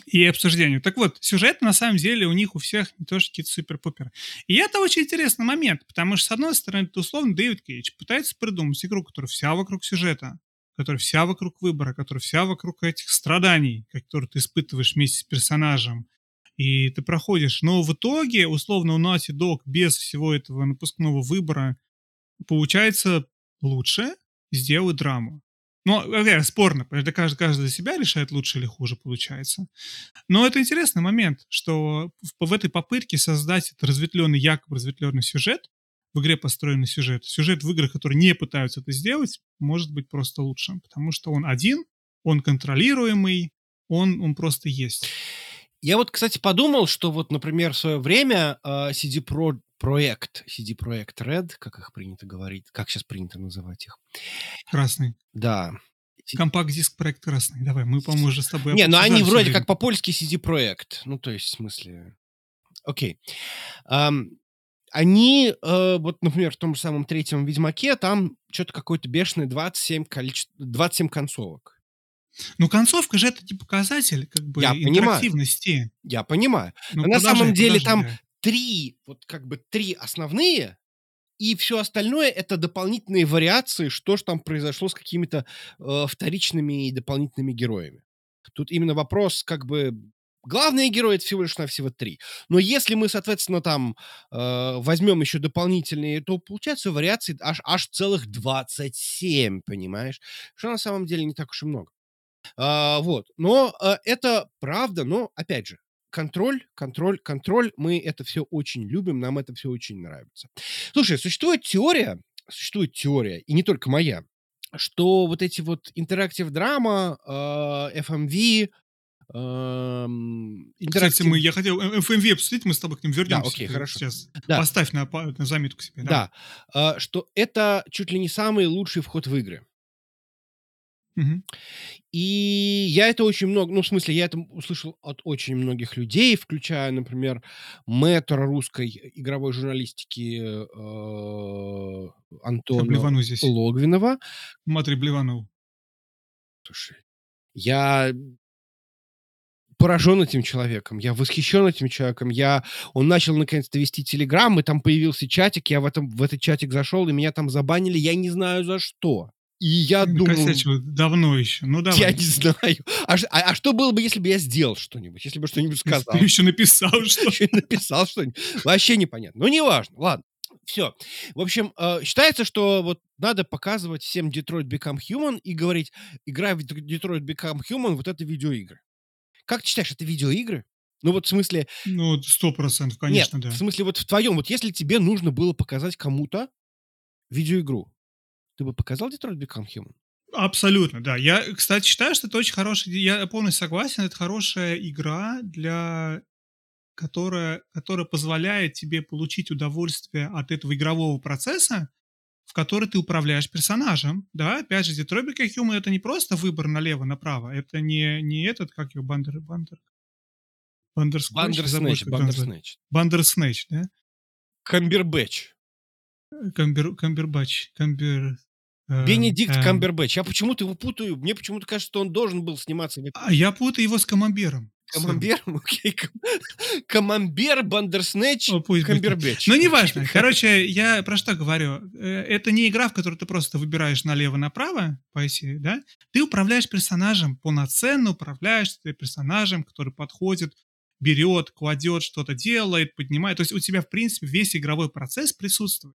и обсуждению. Так вот, сюжет на самом деле у них у всех не то, что какие-то супер-пупер. И это очень интересный момент, потому что, с одной стороны, это условно Дэвид Кейдж пытается придумать игру, которая вся вокруг сюжета, которая вся вокруг выбора, которая вся вокруг этих страданий, которые ты испытываешь вместе с персонажем, и ты проходишь. Но в итоге, условно, у Naughty Dog без всего этого напускного выбора получается лучше сделать драму. Ну, опять спорно, это каждый, каждый за себя решает, лучше или хуже получается. Но это интересный момент, что в, в этой попытке создать этот разветвленный, якобы разветвленный сюжет, в игре построенный сюжет, сюжет в играх, которые не пытаются это сделать, может быть просто лучше, потому что он один, он контролируемый, он, он просто есть. Я вот, кстати, подумал, что вот, например, в свое время э, CD Pro проект, CD Projekt Red, как их принято говорить, как сейчас принято называть их. Красный. Да. Компакт-диск проект красный. Давай, мы, по-моему, уже с тобой Не, ну они вроде как по-польски CD проект. Ну, то есть, в смысле... Окей. Um, они, э, вот, например, в том же самом третьем Ведьмаке, там что-то какое-то бешеное 27, количе... 27 концовок. Ну, концовка же это не показатель как бы Я интерактивности. Понимаю. Я понимаю. Ну, Но на самом деле подожди. там три, вот как бы три основные, и все остальное это дополнительные вариации, что же там произошло с какими-то э, вторичными и дополнительными героями. Тут именно вопрос, как бы, главные герои это всего лишь навсего три. Но если мы, соответственно, там э, возьмем еще дополнительные, то получается вариаций аж, аж целых 27, понимаешь? Что на самом деле не так уж и много. А, вот. Но а, это правда, но, опять же, контроль, контроль, контроль. Мы это все очень любим, нам это все очень нравится. Слушай, существует теория, существует теория, и не только моя, что вот эти вот интерактив драма, э, FMV, эм, Кстати, мы, я хотел э, FMV обсудить, мы с тобой к ним вернемся. Да, окей, хорошо. Сейчас Да. поставь на, на заметку себе. Да, э, что это чуть ли не самый лучший вход в игры. И я это очень много, ну, в смысле, я это услышал от очень многих людей, включая, например, мэтра русской игровой журналистики э, Я Антона. Логвинова. Матри блеванул. Слушай, я поражен этим человеком, я восхищен этим человеком. Я... Он начал наконец-то вести Телеграм, и там появился чатик, я в, этом, в этот чатик зашел, и меня там забанили, я не знаю за что. И я думаю... накосячил давно еще. Ну, давай. Я не знаю. А, а- а что было бы, если бы я сделал что-нибудь? Если бы что-нибудь сказал? Ты еще написал, [laughs] что... Еще написал что-нибудь. Вообще непонятно. Ну, неважно. Ладно. Все. В общем, э, считается, что вот надо показывать всем Detroit Become Human и говорить, игра в Detroit Become Human, вот это видеоигры. Как ты считаешь, это видеоигры? Ну вот в смысле... Ну, сто процентов, конечно, Нет, да. в смысле вот в твоем, вот если тебе нужно было показать кому-то видеоигру, ты бы показал Detroit Become Human? Абсолютно, да. Я, кстати, считаю, что это очень хорошая... Я полностью согласен, это хорошая игра для которая, которая позволяет тебе получить удовольствие от этого игрового процесса, в который ты управляешь персонажем. Да, опять же, Detroit Become Human это не просто выбор налево-направо, это не, не этот, как его, Бандер... Бандер... Bandersnatch. Bandersnatch. Bandersnatch, да? Камбербэтч. Камбер, Камбербач, Камбер... э, Бенедикт эм, Камбербэтч. Я почему-то его путаю. Мне почему-то кажется, что он должен был сниматься. А я путаю его с Камамбером. Камамбер? [laughs] Окей. кам- Камамбер, Бандерснэч, О. Камбербэтч. Ну, неважно. Короче, я про что говорю. Э, Это не игра, в которой ты просто выбираешь налево-направо по оси, да? Ты управляешь персонажем, полноценно управляешь персонажем, который подходит, берет, кладет, что-то делает, поднимает. То есть у тебя, в принципе, весь игровой процесс присутствует.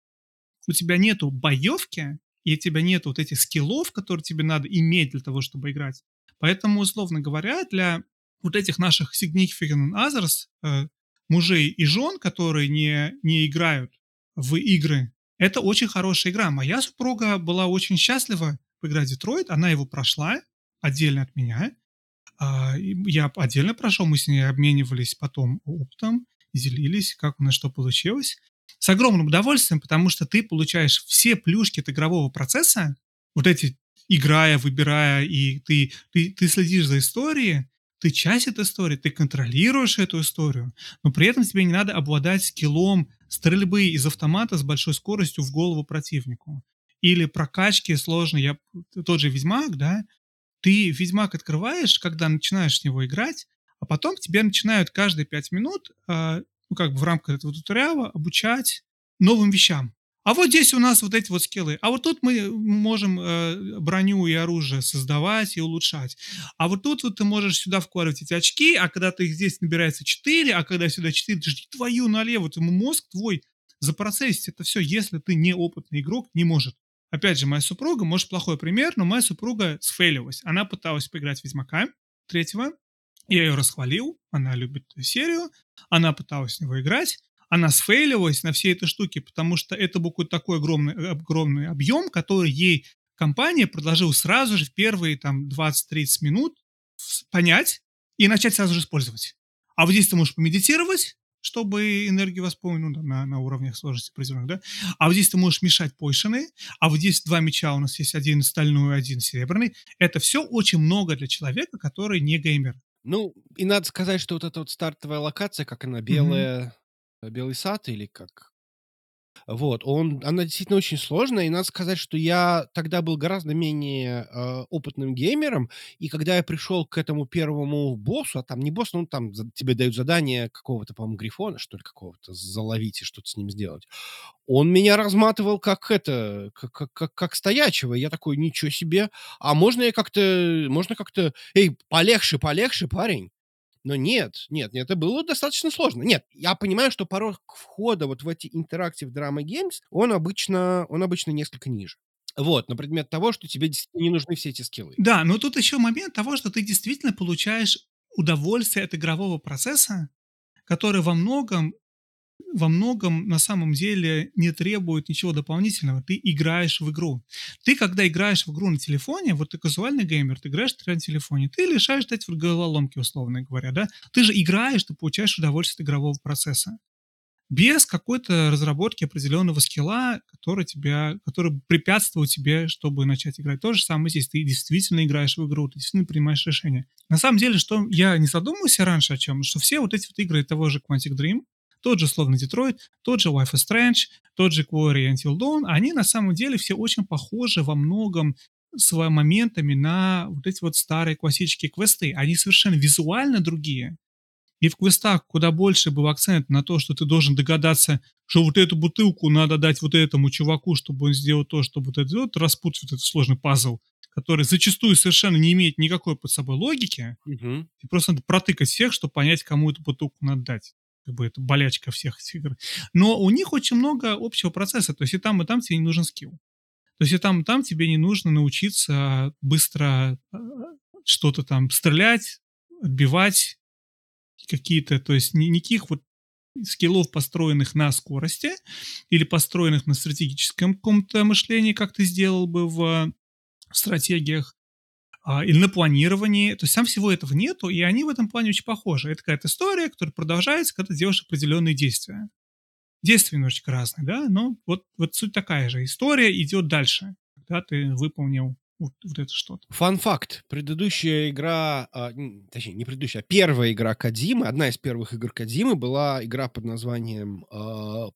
У тебя нету боевки, и у тебя нету вот этих скиллов, которые тебе надо иметь для того, чтобы играть. Поэтому, условно говоря, для вот этих наших significant others, э, мужей и жен, которые не, не играют в игры, это очень хорошая игра. Моя супруга была очень счастлива в Детройт, она его прошла отдельно от меня. И Я отдельно прошел, мы с ней обменивались потом опытом, делились, как у нас что получилось. С огромным удовольствием, потому что ты получаешь все плюшки от игрового процесса, вот эти играя, выбирая, и ты, ты, ты следишь за историей, ты часть этой истории, ты контролируешь эту историю, но при этом тебе не надо обладать скиллом стрельбы из автомата с большой скоростью в голову противнику. Или прокачки сложные. Я, тот же Ведьмак, да, ты Ведьмак открываешь, когда начинаешь в него играть, а потом тебе начинают каждые пять минут, а, ну, как бы в рамках этого туториала обучать новым вещам. А вот здесь у нас вот эти вот скиллы. А вот тут мы можем э, броню и оружие создавать и улучшать. А вот тут вот ты можешь сюда вкладывать эти очки, а когда ты их здесь набирается 4, а когда сюда 4, ты жди твою налево, ты мозг твой запроцессить это все, если ты неопытный игрок, не может. Опять же, моя супруга, может, плохой пример, но моя супруга сфейлилась. Она пыталась поиграть в Ведьмака третьего, я ее расхвалил, она любит эту серию, она пыталась в него играть, она сфейлилась на все эти штуки, потому что это был какой-то такой огромный, огромный объем, который ей компания предложила сразу же в первые там 20-30 минут понять и начать сразу же использовать. А вот здесь ты можешь помедитировать, чтобы энергию восполнить ну, да, на, на уровнях сложности определенных, да? А вот здесь ты можешь мешать пойшины, а вот здесь два меча у нас есть, один стальной, один серебряный. Это все очень много для человека, который не геймер. Ну, и надо сказать, что вот эта вот стартовая локация, как она, белая, белый сад или как... Вот, он, она действительно очень сложная, и надо сказать, что я тогда был гораздо менее э, опытным геймером, и когда я пришел к этому первому боссу, а там не босс, ну там за- тебе дают задание какого-то, по-моему, грифона, что ли, какого-то, заловить и что-то с ним сделать, он меня разматывал как это, как, как, как, как стоячего, я такой, ничего себе, а можно я как-то, можно как-то, эй, полегче, полегче, парень, но нет, нет, нет, это было достаточно сложно. Нет, я понимаю, что порог входа вот в эти интерактив драма геймс, он обычно, он обычно несколько ниже. Вот, на предмет того, что тебе не нужны все эти скиллы. Да, но тут еще момент того, что ты действительно получаешь удовольствие от игрового процесса, который во многом, во многом на самом деле не требует ничего дополнительного. Ты играешь в игру. Ты, когда играешь в игру на телефоне, вот ты казуальный геймер, ты играешь на телефоне, ты лишаешь эти головоломки, условно говоря, да? Ты же играешь, ты получаешь удовольствие от игрового процесса без какой-то разработки определенного скилла, который, тебя, который препятствует тебе, чтобы начать играть. То же самое здесь. Ты действительно играешь в игру, ты действительно принимаешь решения. На самом деле, что я не задумывался раньше о чем, что все вот эти вот игры того же Quantic Dream, тот же словно Детройт, тот же Life is Strange, тот же Quarry Until Dawn, они на самом деле все очень похожи во многом с моментами на вот эти вот старые классические квесты. Они совершенно визуально другие. И в квестах куда больше был акцент на то, что ты должен догадаться, что вот эту бутылку надо дать вот этому чуваку, чтобы он сделал то, чтобы вот это вот распутать вот этот сложный пазл, который зачастую совершенно не имеет никакой под собой логики. Мгм. И просто надо протыкать всех, чтобы понять, кому эту бутылку надо дать. Как бы это болячка всех игр. Но у них очень много общего процесса. То есть и там, и там тебе не нужен скилл. То есть и там, и там тебе не нужно научиться быстро э, что-то там стрелять, отбивать какие-то, то есть ни- никаких вот скиллов, построенных на скорости или построенных на стратегическом каком-то мышлении, как ты сделал бы в стратегиях, а, или на планировании. То есть там всего этого нету, и они в этом плане очень похожи. Это какая-то история, которая продолжается, когда ты делаешь определенные действия. Действия немножечко разные, да, но вот, вот суть такая же. История идет дальше, когда ты выполнил вот, вот это что-то. Фан-факт. Предыдущая игра, а, точнее, не предыдущая, а первая игра Кадимы, одна из первых игр Кадимы была игра под названием а,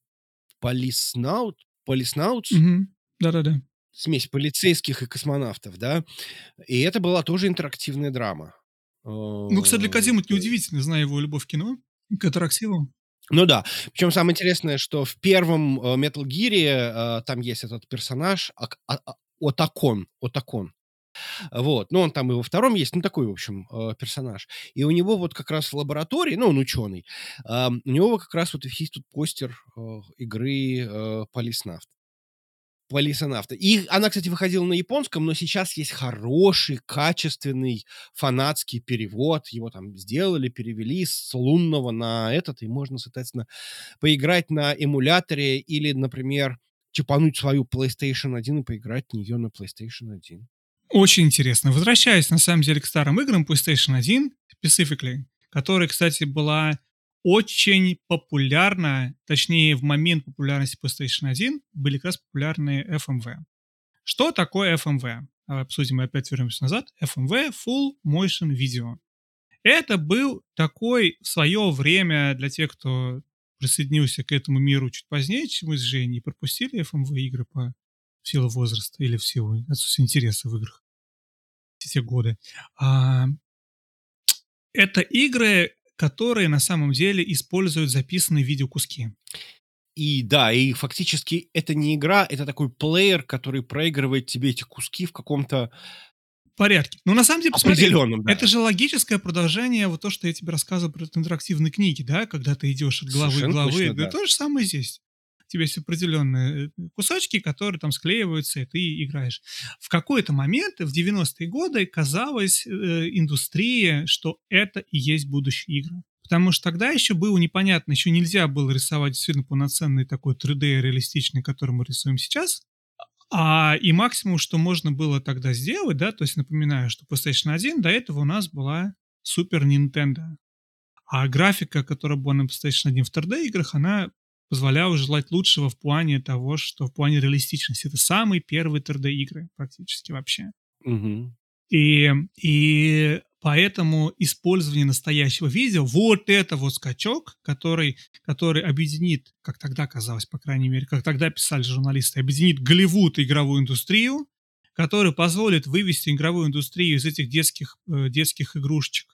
Полиснаут, Полиснаутс, Мгм. Да-да-да. Смесь полицейских и космонавтов, да, и это была тоже интерактивная драма. Ну, кстати, для Кадима это Э, неудивительно, зная его любовь к кино, к аттраксивам. Ну да. Причем самое интересное, что в первом э, Metal Gear э, там есть этот персонаж Ак- а- а- Отакон. Отакон. Вот. Ну, он там и во втором есть, ну, такой, в общем, э, персонаж. И у него вот как раз в лаборатории, ну, он ученый, а, у него как раз вот есть тут постер э, игры э, Полиснавт. Полисонавта. И она, кстати, выходила на японском, но сейчас есть хороший, качественный фанатский перевод. Его там сделали, перевели с лунного на этот, и можно, соответственно, поиграть на эмуляторе или, например, чипануть свою PlayStation 1 и поиграть в нее на PlayStation 1. Очень интересно. Возвращаясь, на самом деле, к старым играм PlayStation 1, specifically, которая, кстати, была очень популярна, точнее, в момент популярности PlayStation 1 были как раз популярны FMV. Что такое FMV? Давай обсудим и опять вернемся назад. FMV – Full Motion Video. Это был такой в свое время для тех, кто присоединился к этому миру чуть позднее, чем мы с Женей, пропустили FMV игры по в силу возраста или в силу отсутствия интереса в играх все те годы. А, это игры, которые на самом деле используют записанные видеокуски. И да, и фактически это не игра, это такой плеер, который проигрывает тебе эти куски в каком-то порядке. Но на самом деле, посмотри, да. это же логическое продолжение вот то, что я тебе рассказывал про интерактивные книги, да, когда ты идешь от главы к Совершенно главы. точно, да. да. То же самое здесь. Тебя есть определенные э, кусочки, которые там склеиваются, и ты играешь. В какой-то момент, в 90-е годы, казалось э, индустрии, что это и есть будущие игры. Потому что тогда еще было непонятно, еще нельзя было рисовать действительно полноценный такой 3D реалистичный, который мы рисуем сейчас. А, и максимум, что можно было тогда сделать, да, то есть напоминаю, что PlayStation 1 до этого у нас была Super Nintendo. А графика, которая была на PlayStation 1 в 3D играх, она позволяла желать лучшего в плане того, что в плане реалистичности. Это самые первые 3D игры практически вообще. Мгм. И, и поэтому использование настоящего видео, вот это вот скачок, который, который объединит, как тогда казалось, по крайней мере, как тогда писали журналисты, объединит Голливуд и игровую индустрию, который позволит вывести игровую индустрию из этих детских, э, детских игрушечек,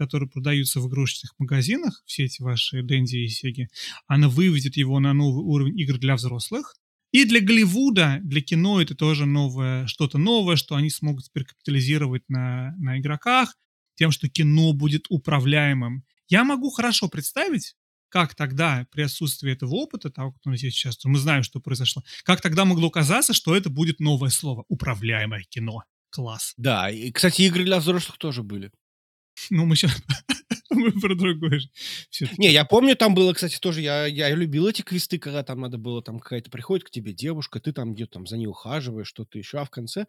которые продаются в игрушечных магазинах, все эти ваши Дэнди и Сеги, она выведет его на новый уровень игр для взрослых, и для Голливуда, для кино это тоже новое, что-то новое, что они смогут теперь капитализировать на, на игроках, тем, что кино будет управляемым. Я могу хорошо представить, как тогда при отсутствии этого опыта, того, который есть сейчас, мы знаем, что произошло, как тогда могло казаться, что это будет новое слово «управляемое кино». Класс. Да, и, кстати, игры для взрослых тоже были. Ну, мы сейчас... [laughs] мы про другое же. Не, я помню, там было, кстати, тоже, я, я любил эти квесты, когда там надо было, там какая-то приходит к тебе девушка, ты там где-то там за ней ухаживаешь, что-то еще, а в конце,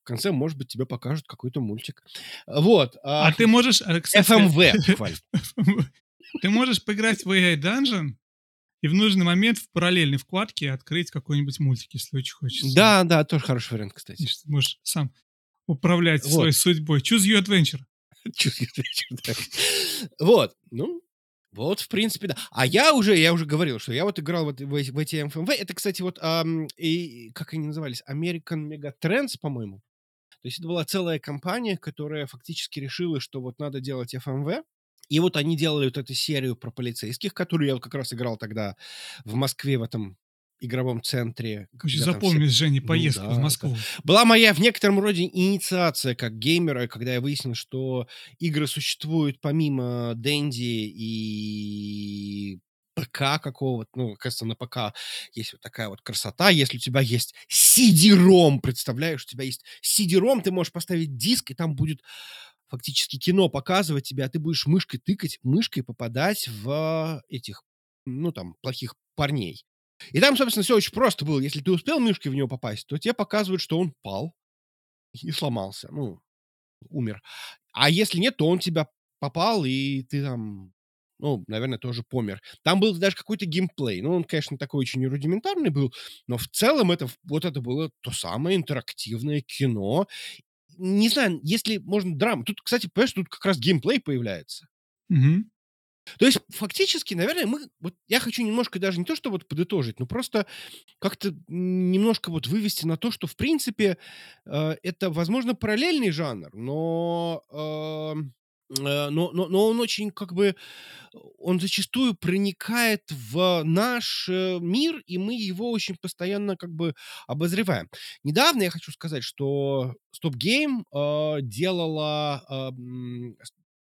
в конце, может быть, тебе покажут какой-то мультик. Вот. А ты можешь... э, кстати, FMV, [laughs] буквально. Ты можешь поиграть в AI Dungeon и в нужный момент в параллельной вкладке открыть какой-нибудь мультик, если очень хочется. Да, да, тоже хороший вариант, кстати. ты можешь сам управлять Вот. своей судьбой. Choose your adventure. [laughs] Вот, ну, вот, в принципе, да. А я уже, я уже говорил, что я вот играл вот в, в эти МФМВ. Это, кстати, вот, ам, и, как они назывались, American Mega Trends, по-моему. То есть это была целая компания, которая фактически решила, что вот надо делать FMV, и вот они делали вот эту серию про полицейских, которую я вот как раз играл тогда в Москве в этом игровом центре. Запомнились, все... Женя, поездку ну, да, в Москву. Это... Была моя в некотором роде инициация как геймера, когда я выяснил, что игры существуют помимо Дэнди и ПК какого-то, ну, кажется, на ПК есть вот такая вот красота. Если у тебя есть CD-ROM, представляешь, у тебя есть CD-ROM, ты можешь поставить диск, и там будет фактически кино показывать тебе, а ты будешь мышкой тыкать, мышкой попадать в этих, ну, там, плохих парней. И там, собственно, все очень просто было. Если ты успел мышкой в него попасть, то тебе показывают, что он пал и сломался, ну, умер. А если нет, то он тебя попал, и ты там, ну, наверное, тоже помер. Там был даже какой-то геймплей. Ну, он, конечно, такой очень рудиментарный был, но в целом это вот это было то самое интерактивное кино. Не знаю, если можно драма. Тут, кстати, понимаешь, тут как раз геймплей появляется. Угу. То есть фактически, наверное, мы вот я хочу немножко даже не то, что вот подытожить, но просто как-то немножко вот вывести на то, что в принципе э, это, возможно, параллельный жанр, но, э, э, но, но, но он очень как бы он зачастую проникает в наш э, мир, и мы его очень постоянно как бы обозреваем. Недавно я хочу сказать, что Stop Game э, делала э,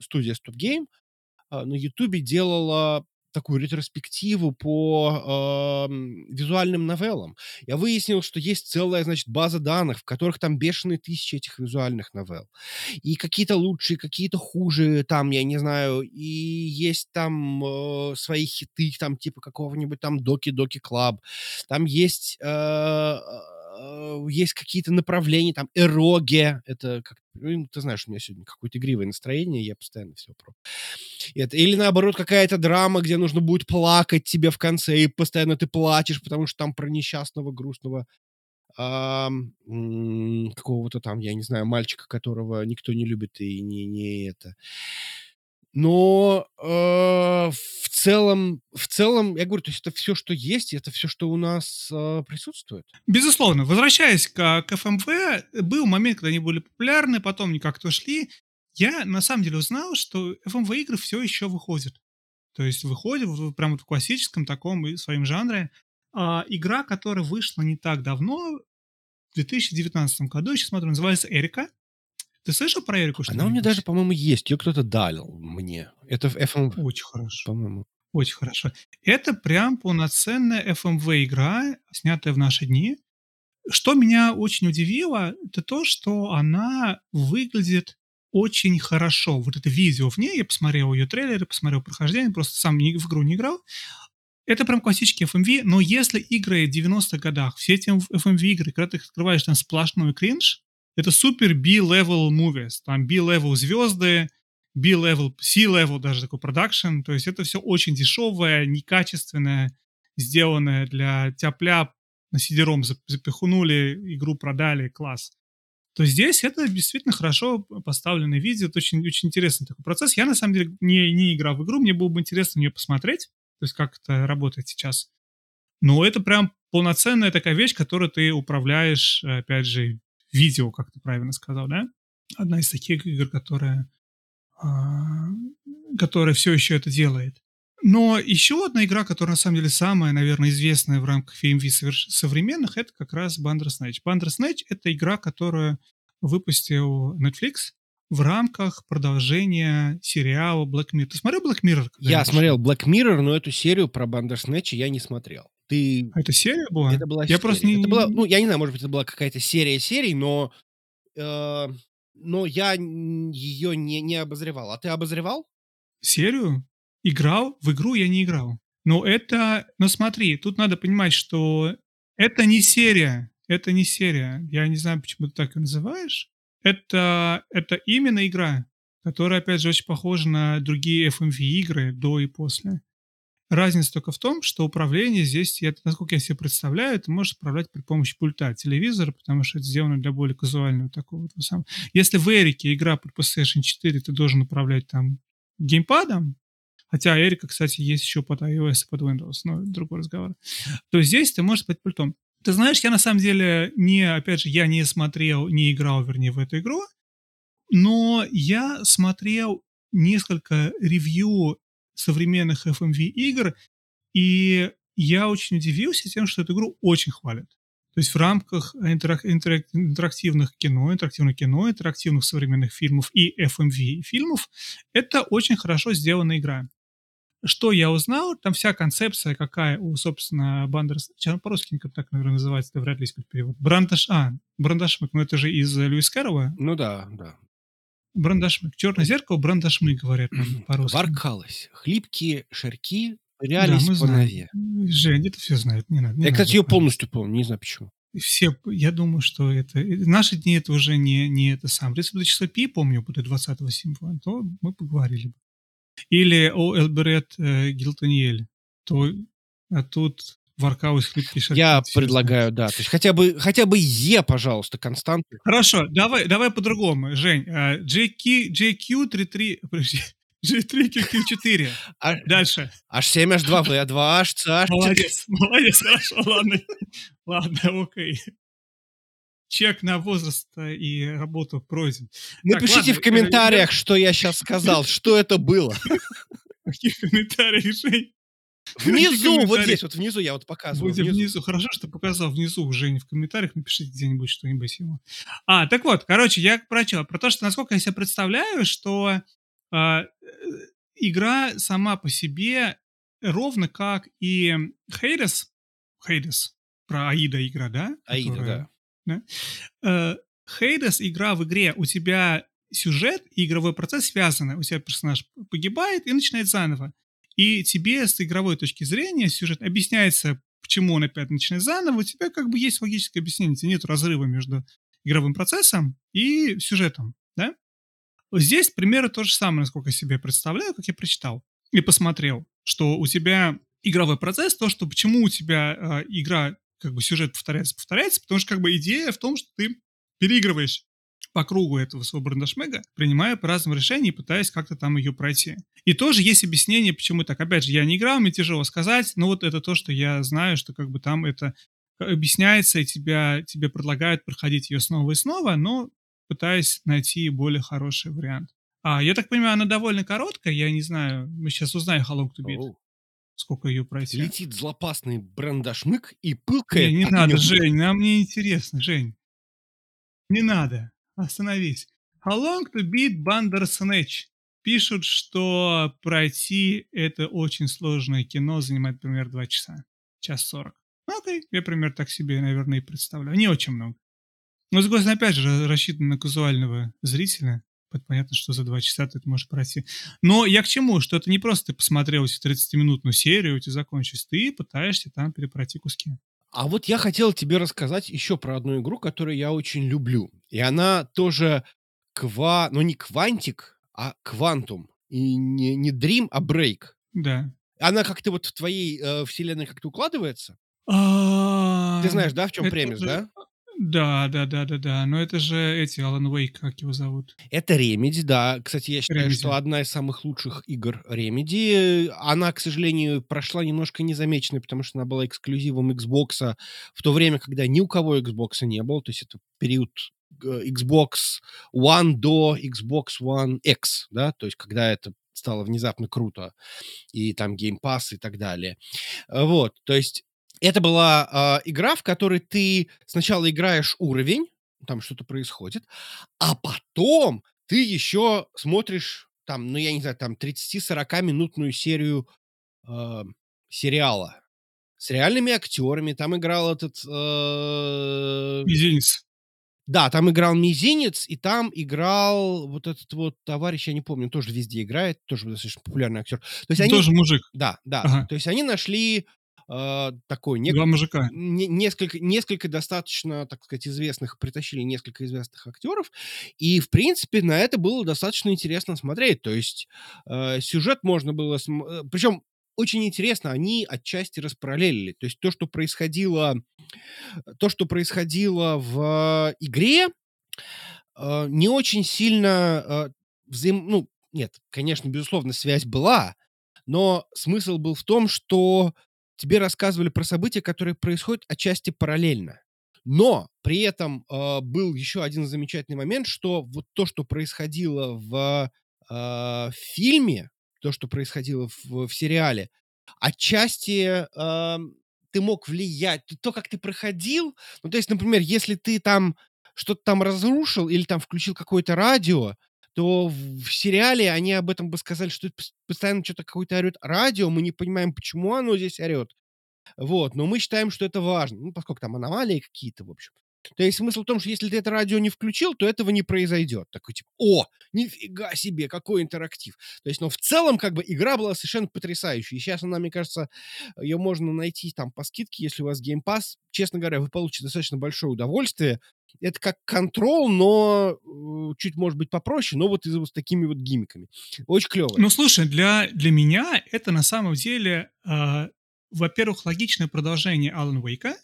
студия Stop Game на Ютубе делала такую ретроспективу по э, визуальным новеллам. Я выяснил, что есть целая, значит, база данных, в которых там бешеные тысячи этих визуальных новелл. И какие-то лучшие, какие-то хуже, там, я не знаю, и есть там э, свои хиты, там, типа какого-нибудь там Doki Doki Club. Там есть... Э, Э, есть какие-то направления, там, эроге, это как ну, ты знаешь, у меня сегодня какое-то игривое настроение, я постоянно все про это. Или наоборот, какая-то драма, где нужно будет плакать тебе в конце, и постоянно ты плачешь, потому что там про несчастного, грустного а, какого-то там, я не знаю, мальчика, которого никто не любит и не, не это. Но э, в целом, в целом, я говорю, то есть это все, что есть, это все, что у нас э, присутствует. Безусловно. Возвращаясь к, к FMV, был момент, когда они были популярны, потом они как-то шли. Я на самом деле узнал, что FMV игры все еще выходят. То есть выходят в, прямо вот в классическом таком и своем жанре. А, игра, которая вышла не так давно, в 2019 году, я сейчас смотрю, называется «Эрика». Ты слышал про Эрику? Она у меня даже, по-моему, есть. Ее кто-то дал мне. Это в FM. Очень хорошо. По-моему. Очень хорошо. Это прям полноценная FMV игра, снятая в наши дни. Что меня очень удивило, это то, что она выглядит очень хорошо. Вот это видео в ней, я посмотрел ее трейлеры, посмотрел прохождение, просто сам в игру не играл. Это прям классический FMV, но если игры в 90-х годах, все эти FMV игры, когда ты открываешь там сплошной кринж, это супер B-level movies. Там B-level звезды, B-level, C-level даже такой продакшн. То есть это все очень дешевое, некачественное, сделанное для тяпля на сидером запихнули, игру продали, класс. То здесь это действительно хорошо поставленное видео, это очень, очень интересный такой процесс. Я, на самом деле, не, не играл в игру, мне было бы интересно нее посмотреть, то есть как это работает сейчас. Но это прям полноценная такая вещь, которую ты управляешь, опять же, видео, как ты правильно сказал, да? Одна из таких игр, которая, а, которая все еще это делает. Но еще одна игра, которая на самом деле самая, наверное, известная в рамках FMV современных, это как раз Bandersnatch. Bandersnatch — это игра, которую выпустил Netflix в рамках продолжения сериала Black Mirror. Ты смотрел Black Mirror? Я смотрел Black Mirror, но эту серию про Bandersnatch я не смотрел. Ты... А это серия была? Это была я серия. просто не... Это была, ну, я не знаю, может быть, это была какая-то серия серий, но, э, но я ее не, не обозревал. А ты обозревал? Серию? Играл? В игру я не играл. Но это... Но смотри, тут надо понимать, что это не серия. Это не серия. Я не знаю, почему ты так ее называешь. Это, это именно игра, которая, опять же, очень похожа на другие FMV-игры до и после. Разница только в том, что управление здесь, я, насколько я себе представляю, ты можешь управлять при помощи пульта телевизора, потому что это сделано для более казуального такого. Если в Эрике игра под PlayStation 4, ты должен управлять там геймпадом, хотя Эрика, кстати, есть еще под iOS и под Windows, но другой разговор, то здесь ты можешь под пультом. Ты знаешь, я на самом деле не, опять же, я не смотрел, не играл, вернее, в эту игру, но я смотрел несколько ревью современных FMV игр, и я очень удивился тем, что эту игру очень хвалят. То есть в рамках интерак- интерак- интерактивных кино, интерактивного кино, интерактивных современных фильмов и FMV фильмов, это очень хорошо сделанная игра. Что я узнал, там вся концепция, какая у, собственно, Бандерс... По-русски так, наверное, называется, это вряд ли есть перевод. Брандаш... А, Брандашмык, ну это же из Льюис Кэрролла. Ну да, да. Брандашмык. Черное зеркало, брандашмык, говорят нам по-русски. Воркалось. Хлипкие шарки Да, рялись мы по нове. Жень, это все знают, не надо. не Я, надо кстати, ее полностью помню, не знаю почему. Все, я думаю, что это... В наши дни это уже не, не это сам. Если бы число пи, помню, будет 20-го симфона, то мы поговорили бы. Или о Элберет э, Гилтониэль, то а тут Шарки. Я предлагаю, да. То есть хотя бы, хотя бы Е, пожалуйста, константу. Хорошо, давай, давай по-другому, Жень. JQ, JQ33, подожди, [laughs] G3QQ4. А- Дальше. H7H2V, 2H, Молодец, [laughs] молодец, хорошо, ладно. Ладно, окей. Чек на возраст э, и работу пройден. Напишите ладно, в комментариях, что я сейчас сказал, что это было. [laughs] В каких комментариях, Жень? Внизу, вот здесь, вот внизу я вот показываю. Будет внизу. внизу. Хорошо, что показал внизу, Жень, в комментариях напишите где-нибудь что-нибудь ему. А, так вот, короче, я про что? Про то, что насколько я себе представляю, что а, э, игра сама по себе ровно как и Хейдес, Хейдес, про Аида игра, да? Аида, Которая- да. Э, Хейдес игра в игре, у тебя сюжет и игровой процесс связаны. У тебя персонаж погибает и начинает заново. И тебе с игровой точки зрения сюжет объясняется, почему он опять начинает заново. У тебя как бы есть логическое объяснение. У тебя нет разрыва между игровым процессом и сюжетом. Да? Здесь примеры то же самое, насколько я себе представляю, как я прочитал и посмотрел, что у тебя игровой процесс, то, что почему у тебя э, игра, как бы сюжет повторяется, повторяется, потому что как бы идея в том, что ты переигрываешь по кругу этого своего брандашмега, принимая по разным решениям и пытаясь как-то там ее пройти. И тоже есть объяснение, почему так. Опять же, я не играл, мне тяжело сказать, но вот это то, что я знаю, что как бы там это объясняется, и тебя, тебе предлагают проходить ее снова и снова, но пытаясь найти более хороший вариант. А, я так понимаю, она довольно короткая, я не знаю, мы сейчас узнаем How Long to Beat, Оу. сколько ее пройти. Летит злопасный брандашмык и Не, пылкает. не по надо. Жень, нам не интересно, Жень. Не надо, остановись. How long to beat Bandersnatch? Пишут, что пройти это очень сложное кино занимает примерно 2 часа. Час 40. Ну, окей, я примерно так себе, наверное, и представляю. Не очень много. Но, с другой стороны, опять же, ра- рассчитано на казуального зрителя. Понятно, что за 2 часа ты это можешь пройти. Но я к чему? Что это не просто ты посмотрел эту 30-минутную серию, у тебя закончилось. Ты пытаешься там перепройти куски. А вот я хотел тебе рассказать еще про одну игру, которую я очень люблю. И она тоже ква... Ну, не квантик, а квантум. И не, не Dream, а Break. Да. Она как-то вот в твоей э, вселенной как-то укладывается? А, Ты знаешь, да, в чем премис, да? Да, да, да, да, да. Но это же эти Алан Уэйк, как его зовут. Это Remedy, да. Кстати, я считаю, Remedy. что одна из самых лучших игр Remedy. Она, к сожалению, прошла немножко незамеченной, потому что она была эксклюзивом Xbox в то время, когда ни у кого Xbox не было. То есть это период э, Xbox One до Xbox One X, да, то есть когда это стало внезапно круто, и там Game Pass и так далее. Э, Вот, то есть это была а, игра, в которой ты сначала играешь уровень, там что-то происходит, а потом ты еще смотришь там, ну, я не знаю, там 30-40 минутную серию э, сериала с реальными актерами. Там играл этот... э, Мизинец. да, там играл Мизинец, и там играл вот этот вот товарищ, я не помню, тоже везде играет, тоже достаточно популярный актер. То есть они... Тоже мужик. Да, да. Ага. То есть они нашли э, такой... нек- Два мужика. не- несколько, несколько достаточно, так сказать, известных, притащили несколько известных актеров, и, в принципе, на это было достаточно интересно смотреть. То есть э, сюжет можно было... Причем очень интересно, они отчасти распараллелили. То есть то, что происходило, то, что происходило в игре, э, не очень сильно э, взаим... Ну, нет, конечно, безусловно, связь была, но смысл был в том, что тебе рассказывали про события, которые происходят отчасти параллельно. Но при этом э, был еще один замечательный момент, что вот то, что происходило в э, фильме, то, что происходило в, в сериале, отчасти э, ты мог влиять, то, как ты проходил. Ну, то есть, например, если ты там что-то там разрушил или там включил какое-то радио, то в сериале они об этом бы сказали, что постоянно что-то какое-то орет радио, мы не понимаем, почему оно здесь орет. Вот, но мы считаем, что это важно, ну, поскольку там аномалии какие-то, в общем. То есть смысл в том, что если ты это радио не включил, то этого не произойдет. Такой типа, о, нифига себе, какой интерактив. То есть, но в целом, как бы, игра была совершенно потрясающей. И сейчас она, мне кажется, ее можно найти там по скидке, если у вас Game Pass. Честно говоря, вы получите достаточно большое удовольствие. Это как контрол, но э, чуть, может быть, попроще, но вот вот с такими вот гимиками. Очень клево. Ну, слушай, для, для меня это на самом деле, э, во-первых, логичное продолжение Алан Уэйка,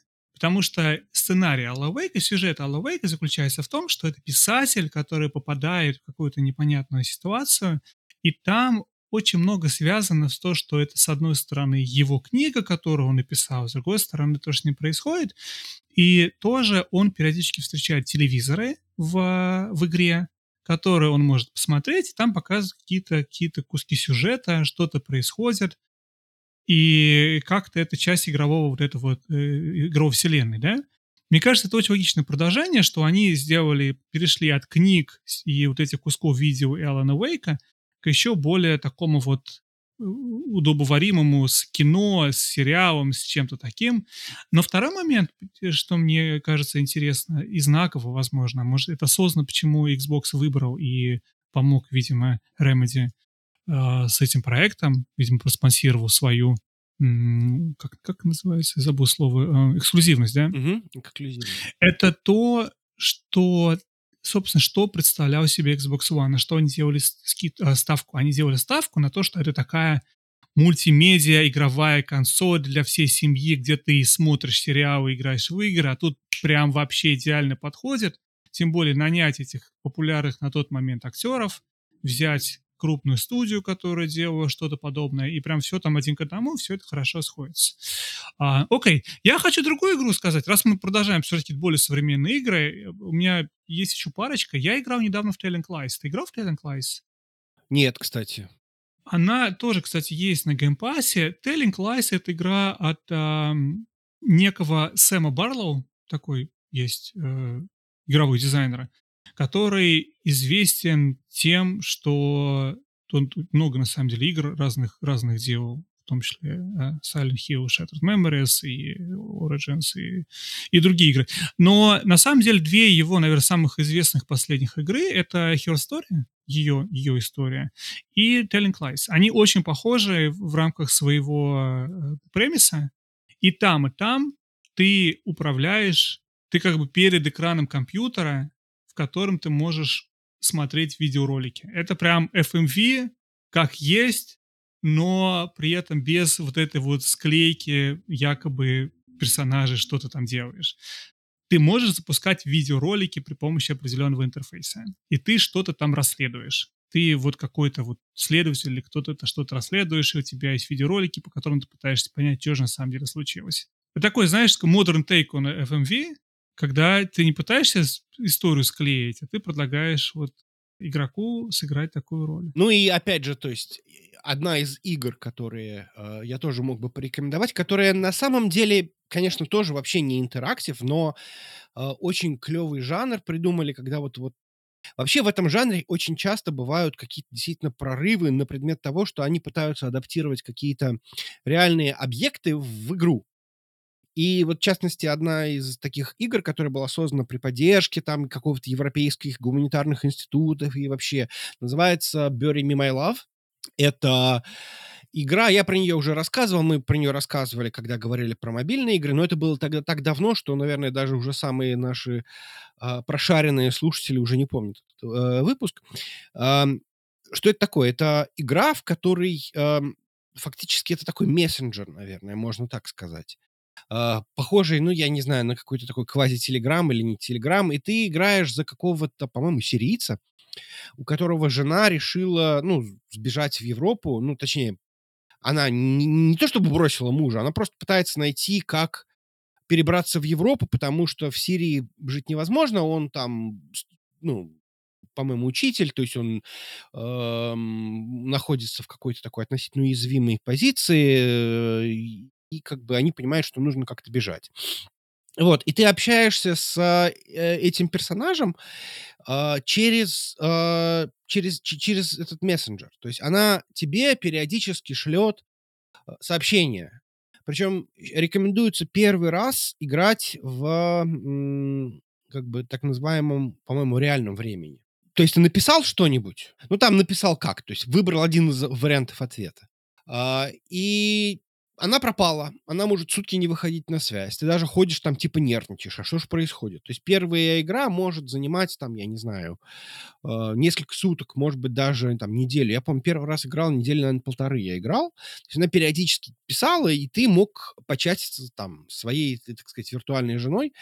Потому что сценарий Алла Вейка, сюжет Алла Вейка заключается в том, что это писатель, который попадает в какую-то непонятную ситуацию, и там очень много связано с то, что это, с одной стороны, его книга, которую он написал, с другой стороны, то, что с происходит. И тоже он периодически встречает телевизоры в, в игре, которые он может посмотреть, и там показывают какие-то какие куски сюжета, что-то происходит и как-то это часть игрового вот этого вот, э, игровой вселенной, да? Мне кажется, это очень логичное продолжение, что они сделали, перешли от книг и вот этих кусков видео Эллена Уэйка к еще более такому вот э, удобоваримому с кино, с сериалом, с чем-то таким. Но второй момент, что мне кажется интересно и знаково, возможно, может, это осознанно, почему Xbox выбрал и помог, видимо, Remedy э, с этим проектом, видимо, проспонсировал свою как, как называется, забыл слово, э, эксклюзивность, да? Угу, эксклюзивность. Это то, что, собственно, что представлял себе Xbox One, на что они делали э, ставку. Они делали ставку на то, что это такая мультимедиа, игровая консоль для всей семьи, где ты смотришь сериалы, играешь в игры, а тут прям вообще идеально подходит. Тем более нанять этих популярных на тот момент актеров, взять крупную студию, которая делала что-то подобное, и прям все там один к одному, все это хорошо сходится. А, окей, я хочу другую игру сказать. Раз мы продолжаем все-таки более современные игры, у меня есть еще парочка. Я играл недавно в Telling Lies. Ты играл в Telling Lies? Нет, кстати. Она тоже, кстати, есть на Game Pass е. Telling Lies — это игра от э, некого Сэма Барлоу, такой есть э, игровой дизайнер, который известен тем, что он много, на самом деле, игр разных, разных делал, в том числе э, Silent Hill, Shattered Memories и Origins и, и другие игры. Но на самом деле две его, наверное, самых известных последних игры — это Her Story, ее, ее история, и Telling Lies. Они очень похожи в рамках своего э, премиса. И там, и там ты управляешь, ты как бы перед экраном компьютера в котором ты можешь смотреть видеоролики. Это прям FMV, как есть, но при этом без вот этой вот склейки якобы персонажей, что ты там делаешь. Ты можешь запускать видеоролики при помощи определенного интерфейса, и ты что-то там расследуешь. Ты вот какой-то вот следователь или кто-то это что-то расследуешь, и у тебя есть видеоролики, по которым ты пытаешься понять, что же на самом деле случилось. Это такой, знаешь, modern take on FMV, когда ты не пытаешься историю склеить, а ты предлагаешь вот игроку сыграть такую роль. Ну и опять же, то есть одна из игр, которые э, я тоже мог бы порекомендовать, которая на самом деле, конечно, тоже вообще не интерактив, но э, очень клевый жанр придумали, когда вот вот Вообще в этом жанре очень часто бывают какие-то действительно прорывы на предмет того, что они пытаются адаптировать какие-то реальные объекты в игру. И вот, в частности, одна из таких игр, которая была создана при поддержке там какого-то европейских гуманитарных институтов и вообще, называется Bury Me My Love. Это игра, я про нее уже рассказывал, мы про нее рассказывали, когда говорили про мобильные игры, но это было тогда так давно, что, наверное, даже уже самые наши э, прошаренные слушатели уже не помнят этот э, выпуск. Э, что это такое? Это игра, в которой э, фактически это такой мессенджер, наверное, можно так сказать похожий, ну, я не знаю, на какой-то такой квази-телеграм или не телеграм, и ты играешь за какого-то, по-моему, сирийца, у которого жена решила, ну, сбежать в Европу, ну, точнее, она не, не то чтобы бросила мужа, она просто пытается найти, как перебраться в Европу, потому что в Сирии жить невозможно, он там, ну, по-моему, учитель, то есть он э, находится в какой-то такой относительно уязвимой позиции, и, как бы они понимают, что нужно как-то бежать. Вот, и ты общаешься с э, этим персонажем э, через, э, через, через этот мессенджер. То есть она тебе периодически шлет сообщения. Причем рекомендуется первый раз играть в как бы так называемом, по-моему, реальном времени. То есть ты написал что-нибудь, ну там написал как, то есть выбрал один из вариантов ответа. А, и она пропала, она может сутки не выходить на связь. Ты даже ходишь там типа нервничаешь, а что же происходит? То есть первая игра может занимать там, я не знаю, э, несколько суток, может быть даже там неделю. Я помню, первый раз играл недели, наверное, полторы я играл. То есть она периодически писала, и ты мог початиться там своей, так сказать, виртуальной женой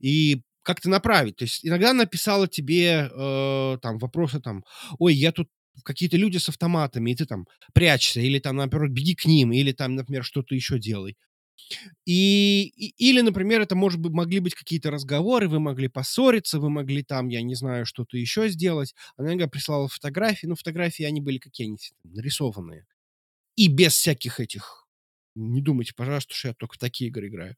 и как-то направить. То есть иногда она писала тебе э, там вопросы там, ой, я тут какие-то люди с автоматами, и ты там прячься, или там, например, беги к ним, или там, например, что-то еще делай. И, и, или, например, это может быть, могли быть какие-то разговоры, вы могли поссориться, вы могли там, я не знаю, что-то еще сделать. Она иногда прислала фотографии, но фотографии, они были какие-нибудь нарисованные. И без всяких этих не думайте, пожалуйста, что я только в такие игры играю.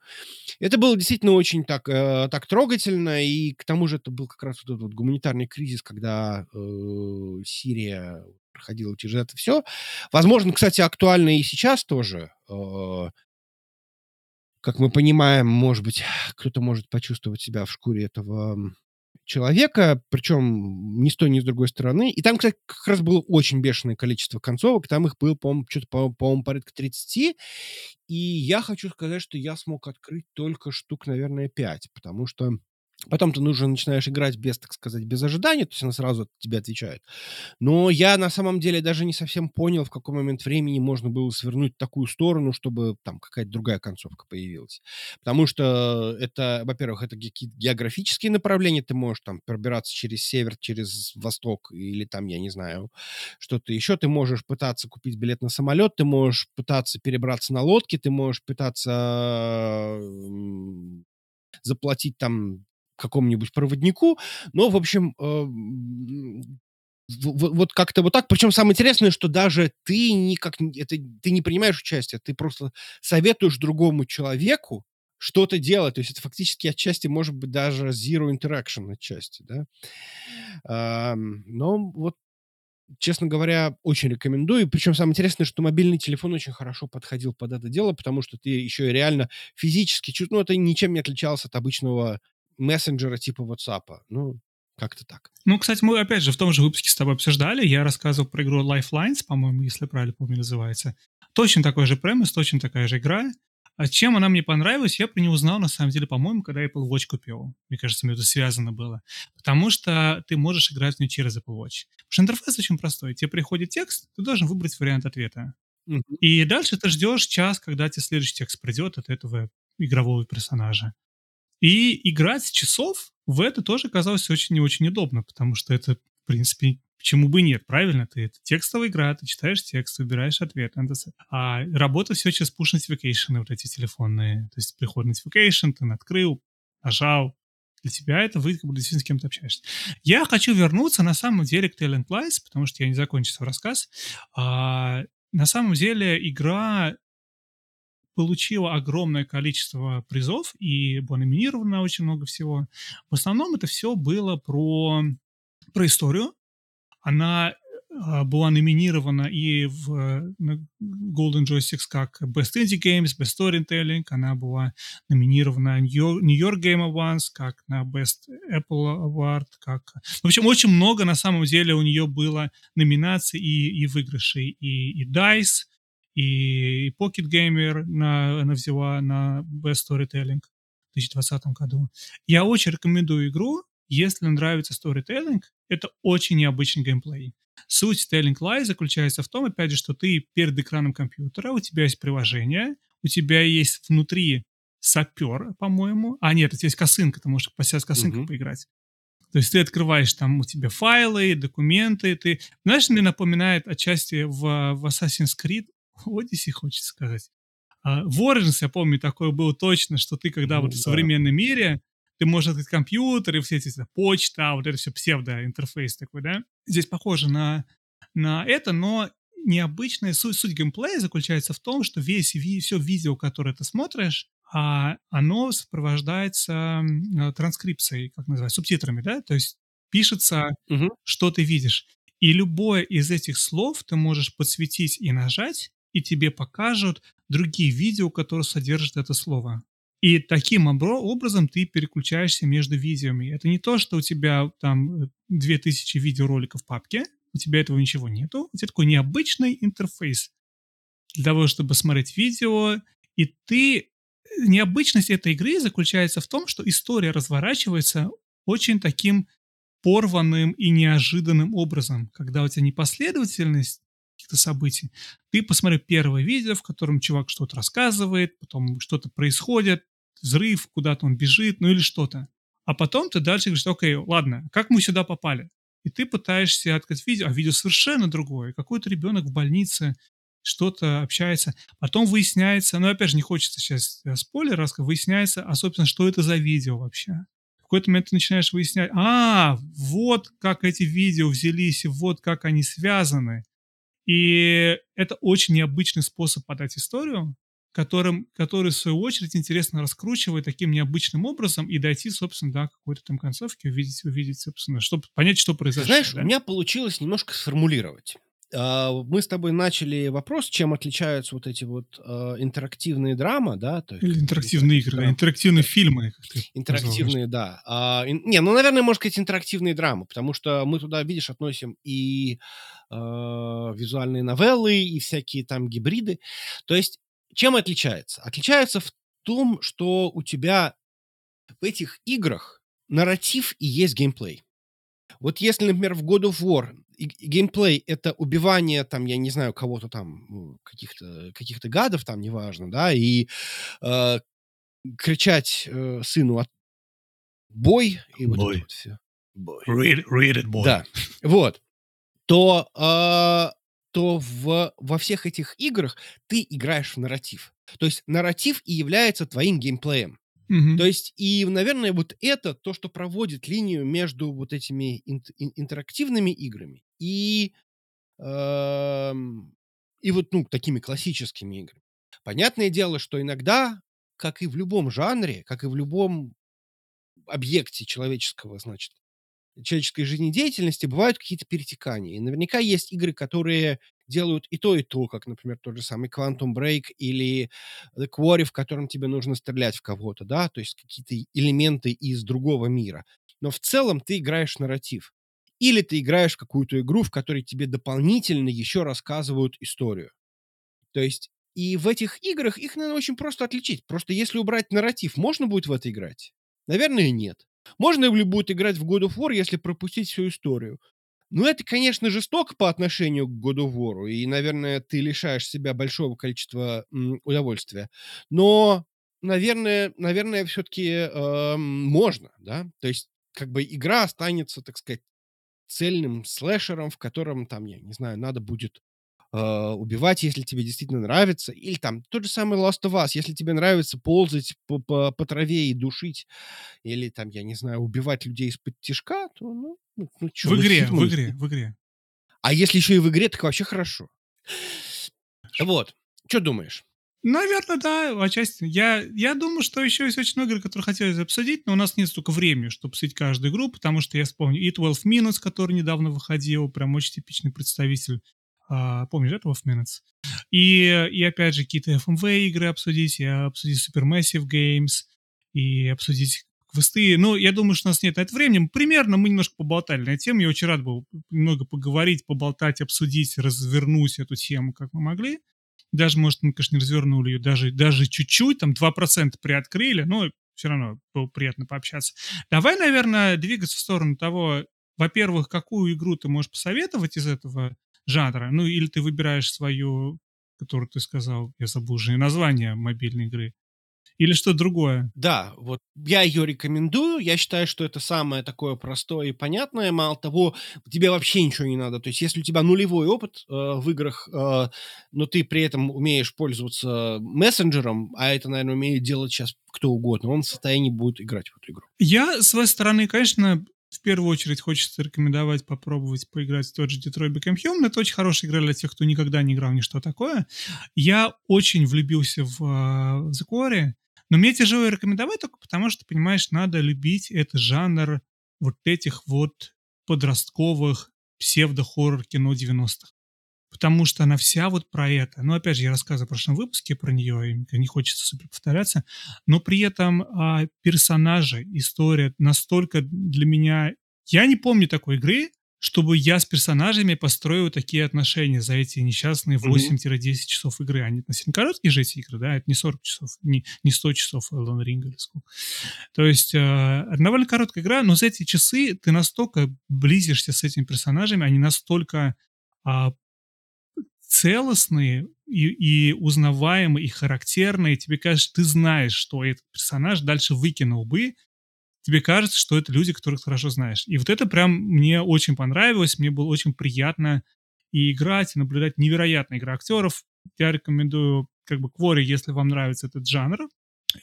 Это было действительно очень так, э, так трогательно, и к тому же это был как раз вот этот вот гуманитарный кризис, когда э, Сирия проходила через это все. Возможно, кстати, актуально и сейчас тоже. Э, как мы понимаем, может быть, кто-то может почувствовать себя в шкуре этого человека, причем ни с той, ни с другой стороны. И там, кстати, как раз было очень бешеное количество концовок. Там их было, по-моему, что-то, по-моему, порядка 30. И я хочу сказать, что я смог открыть только штук, наверное, 5, потому что Потом ты нужно начинаешь играть без, так сказать, без ожидания, то есть она сразу тебе отвечает. Но я на самом деле даже не совсем понял, в какой момент времени можно было свернуть в такую сторону, чтобы там какая-то другая концовка появилась. Потому что это, во-первых, это какие-то географические направления, ты можешь там пробираться через север, через восток или там, я не знаю, что-то еще. Ты можешь пытаться купить билет на самолет, ты можешь пытаться перебраться на лодке, ты можешь пытаться заплатить там какому-нибудь проводнику. Но, в общем, э, вот как-то вот так. Причем самое интересное, что даже ты никак это, ты не принимаешь участие, ты просто советуешь другому человеку что-то делать. То есть это фактически отчасти может быть даже zero interaction отчасти, да. Но вот честно говоря, очень рекомендую. Причем самое интересное, что мобильный телефон очень хорошо подходил под это дело, потому что ты еще и реально физически чувствуешь, ну, это ничем не отличалось от обычного мессенджера типа WhatsApp. Ну, как-то так. Ну, кстати, мы, опять же, в том же выпуске с тобой обсуждали. Я рассказывал про игру Lifelines, по-моему, если правильно помню, называется. Точно такой же премис, точно такая же игра. А чем она мне понравилась, я про нее узнал, на самом деле, по-моему, когда Apple Watch купил. Мне кажется, мне это связано было. Потому что ты можешь играть в нее через Apple Watch. Потому что интерфейс очень простой. Тебе приходит текст, ты должен выбрать вариант ответа. Mm-hmm. И дальше ты ждешь час, когда тебе следующий текст придет от этого игрового персонажа. И играть с часов в это тоже казалось очень не очень удобно, потому что это, в принципе, почему бы нет, правильно? Ты это текстовая игра, ты читаешь текст, выбираешь ответ. А работа все через push notification вот эти телефонные. То есть приходит notification, ты открыл, нажал, для тебя это вы как бы действительно с кем-то общаешься. Я хочу вернуться на самом деле к Talent Lies, потому что я не закончил свой рассказ. А, на самом деле игра получила огромное количество призов и была номинирована на очень много всего. В основном это все было про, про историю. Она а, была номинирована и в Golden Joysticks как Best Indie Games, Best Storytelling. Она была номинирована New York Game Awards как на Best Apple Award. Как... В общем, очень много на самом деле у нее было номинаций и, и выигрышей. И, и DICE, и Pocket Gamer на, она взяла на Best Storytelling в 2020 году. Я очень рекомендую игру, если нравится storytelling, это очень необычный геймплей. Суть Telling Lie заключается в том, опять же, что ты перед экраном компьютера, у тебя есть приложение, у тебя есть внутри сапер, по-моему. А, нет, тебя есть косынка, ты можешь по с косынкой uh-huh. поиграть. То есть ты открываешь там у тебя файлы, документы, ты... Знаешь, мне напоминает отчасти в, в Assassin's Creed Odyssey, хочется сказать. А, в Origins, я помню, такое было точно, что ты, когда Ну вот в да. современном мире, ты можешь открыть компьютер и все эти почта, вот это все псевдоинтерфейс такой, да? Здесь похоже на, на это, но необычная суть, суть геймплея заключается в том, что весь, ви, все видео, которое ты смотришь, а оно сопровождается э, транскрипцией, как называется, субтитрами, да? То есть пишется, Мгм. что ты видишь. И любое из этих слов ты можешь подсветить и нажать, и тебе покажут другие видео, которые содержат это слово. И таким образом ты переключаешься между видеоми. Это не то, что у тебя там э, 2000 видеороликов в папке, у тебя этого ничего нету. У тебя такой необычный интерфейс для того, чтобы смотреть видео, и ты... Необычность этой игры заключается в том, что история разворачивается очень таким порванным и неожиданным образом, когда у тебя непоследовательность каких-то событий. Ты посмотри первое видео, в котором чувак что-то рассказывает, потом что-то происходит, взрыв, куда-то он бежит, ну или что-то. А потом ты дальше говоришь, окей, ладно, как мы сюда попали? И ты пытаешься открыть видео, а видео совершенно другое. Какой-то ребенок в больнице что-то общается. Потом выясняется, ну опять же не хочется сейчас э, спойлер рассказать, выясняется, а собственно, что это за видео вообще. В какой-то момент ты начинаешь выяснять, а, вот как эти видео взялись, и вот как они связаны. И это очень необычный способ подать историю, которым, который, в свою очередь, интересно раскручивает таким необычным образом и дойти, собственно, до какой-то там концовки, увидеть, увидеть, собственно, чтобы понять, что произошло. знаешь, да? у меня получилось немножко сформулировать. А, Мы с тобой начали вопрос, чем отличаются вот эти вот а, интерактивные драма, да? То есть Или интерактивные игры, да, драма. интерактивные фильмы. Интерактивные, да. А, ин- не, ну, наверное, можно сказать, интерактивные драмы, потому что мы туда, видишь, относим и визуальные новеллы, и всякие там гибриды. То есть, чем отличается? Отличается в том, что у тебя в этих играх нарратив и есть геймплей. Вот если, например, в God of War геймплей — это убивание, там, я не знаю, кого-то там, каких-то каких гадов, там, неважно, да, и э, кричать э, сыну от бой, и вот Бой. это вот все. Бой. Read, read it, boy. Да, вот. То, э, то в, во всех этих играх ты играешь в нарратив. То есть нарратив и является твоим геймплеем. Мгм. То есть, и, наверное, вот это то, что проводит линию между вот этими ин- интерактивными играми и, эм, и вот, ну, такими классическими играми. Понятное дело, что иногда, как и в любом жанре, как и в любом объекте человеческого, значит, человеческой жизнедеятельности, бывают какие-то перетекания. И наверняка есть игры, которые делают и то, и то, как, например, тот же самый Quantum Break или The Quarry, в котором тебе нужно стрелять в кого-то, да, то есть какие-то элементы из другого мира. Но в целом ты играешь нарратив. Или ты играешь в какую-то игру, в которой тебе дополнительно еще рассказывают историю. То есть и в этих играх их, наверное, очень просто отличить. Просто если убрать нарратив, можно будет в это играть? Наверное, нет. Можно ли будет играть в God of War, если пропустить всю историю? Ну, это, конечно, жестоко по отношению к God of War, и, наверное, ты лишаешь себя большого количества удовольствия. Но, наверное, наверное, все-таки можно, да? То есть, как бы игра останется, так сказать, цельным слэшером, в котором, там, я не знаю, надо будет э, убивать, если тебе действительно нравится. Или там тот же самый Last of Us, если тебе нравится ползать по, по, по траве и душить, или там, я не знаю, убивать людей из-под тишка, то, ну, ну, ну чё, В ну, игре, в игре, в игре. А если еще и в игре, так вообще хорошо. Вот. Что думаешь? Наверное, да, отчасти. Я, я думаю, что еще есть очень много игр, которые хотелось обсудить, но у нас нет столько времени, чтобы обсудить каждую игру, потому что я вспомню и 12 Minutes, который недавно выходил, прям очень типичный представитель. А, помнишь, да, 12 Minutes? И, и опять же, какие-то FMV игры обсудить, и обсудить Supermassive Games, и обсудить квесты. Ну, я думаю, что у нас нет на это времени. Примерно мы немножко поболтали на эту тему. Я очень рад был немного поговорить, поболтать, обсудить, развернуть эту тему, как мы могли. Даже, может, мы, конечно, не развернули ее даже, даже чуть-чуть, там 2% приоткрыли, но все равно было приятно пообщаться. Давай, наверное, двигаться в сторону того, во-первых, какую игру ты можешь посоветовать из этого жанра, ну, или ты выбираешь свою, которую ты сказал, я забыл уже название мобильной игры, Или что другое? Да, вот я ее рекомендую. Я считаю, что это самое такое простое и понятное. Мало того, тебе вообще ничего не надо. То есть, если у тебя нулевой опыт э, в играх, э, но ты при этом умеешь пользоваться мессенджером, а это, наверное, умеет делать сейчас кто угодно, он в состоянии будет играть в эту игру. Я, с своей стороны, конечно, в первую очередь хочется рекомендовать попробовать поиграть в тот же Detroit Become Human. Это очень хорошая игра для тех, кто никогда не играл ни что такое. Я очень влюбился в, uh, в The Quarry. Но мне тяжело рекомендовать только потому, что, понимаешь, надо любить этот жанр вот этих вот подростковых псевдо-хоррор кино 90-х. Потому что она вся вот про это. Ну, опять же, я рассказывал в прошлом выпуске про нее, и не хочется супер повторяться, но при этом а, персонажи, история настолько для меня... Я не помню такой игры, чтобы я с персонажами построил такие отношения за эти несчастные 8-10 часов игры. Они относительно короткие же эти игры, да, это не 40 часов, не, не 100 часов Elden Ring или сколько. То есть э, довольно короткая игра, но за эти часы ты настолько близишься с этими персонажами, они настолько э, целостные и, и узнаваемые, и характерные. Тебе кажется, ты знаешь, что этот персонаж дальше выкинул бы, тебе кажется, что это люди, которых ты хорошо знаешь. И вот это прям мне очень понравилось, мне было очень приятно и играть, и наблюдать невероятная игра актеров. Я рекомендую как бы Квори, если вам нравится этот жанр,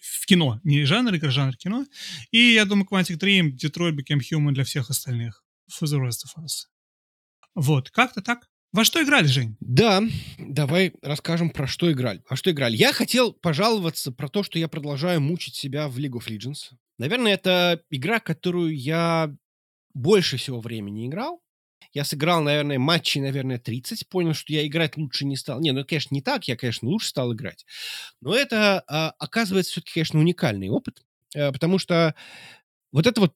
в кино, не жанр игры, жанр кино. И я думаю, Quantic Dream, Detroit Became Human для всех остальных. For the rest of us. Вот, как-то так. Во что играли, Жень? Да, давай расскажем, про что играли. Во что играли? Я хотел пожаловаться про то, что я продолжаю мучить себя в League of Legends. Наверное, это игра, которую я больше всего времени играл. Я сыграл, наверное, матчей, наверное, 30, понял, что я играть лучше не стал. Не, ну, конечно, не так, я, конечно, лучше стал играть. Но это, а, оказывается, все-таки, конечно, уникальный опыт, а, потому что вот это вот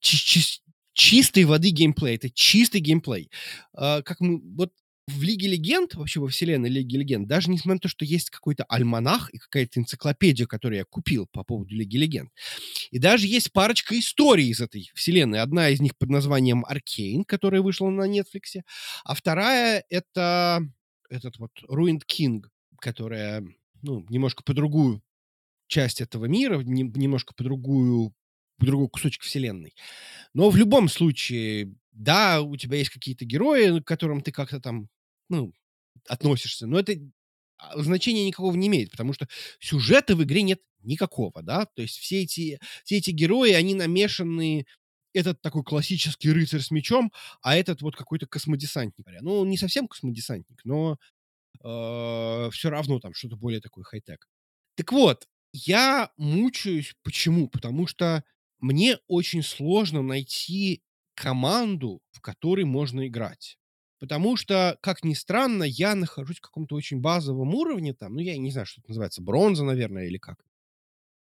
чистой воды геймплей, это чистый геймплей. А, как мы, вот в Лиге Легенд, вообще во вселенной Лиги Легенд, даже несмотря на то, что есть какой-то альманах и какая-то энциклопедия, которую я купил по поводу Лиги Легенд, и даже есть парочка историй из этой вселенной. Одна из них под названием Аркейн, которая вышла на Нетфликсе, а вторая — это этот вот Ruined King, которая, ну, немножко по другую часть этого мира, не, немножко по другую по другой кусочек вселенной. Но в любом случае, да, у тебя есть какие-то герои, к которым ты как-то там ну, относишься. Но это а, значения никакого не имеет, потому что сюжета в игре нет никакого, да, то есть все эти, все эти герои, они намешаны, этот такой классический рыцарь с мечом, а этот вот какой-то космодесантник. Ну, не совсем космодесантник, но э, все равно там что-то более такой хай-тек. Так вот, я мучаюсь. Почему? Потому что мне очень сложно найти команду, в которой можно играть. Потому что, как ни странно, я нахожусь в каком-то очень базовом уровне, там, ну, я не знаю, что это называется, бронза, наверное, или как.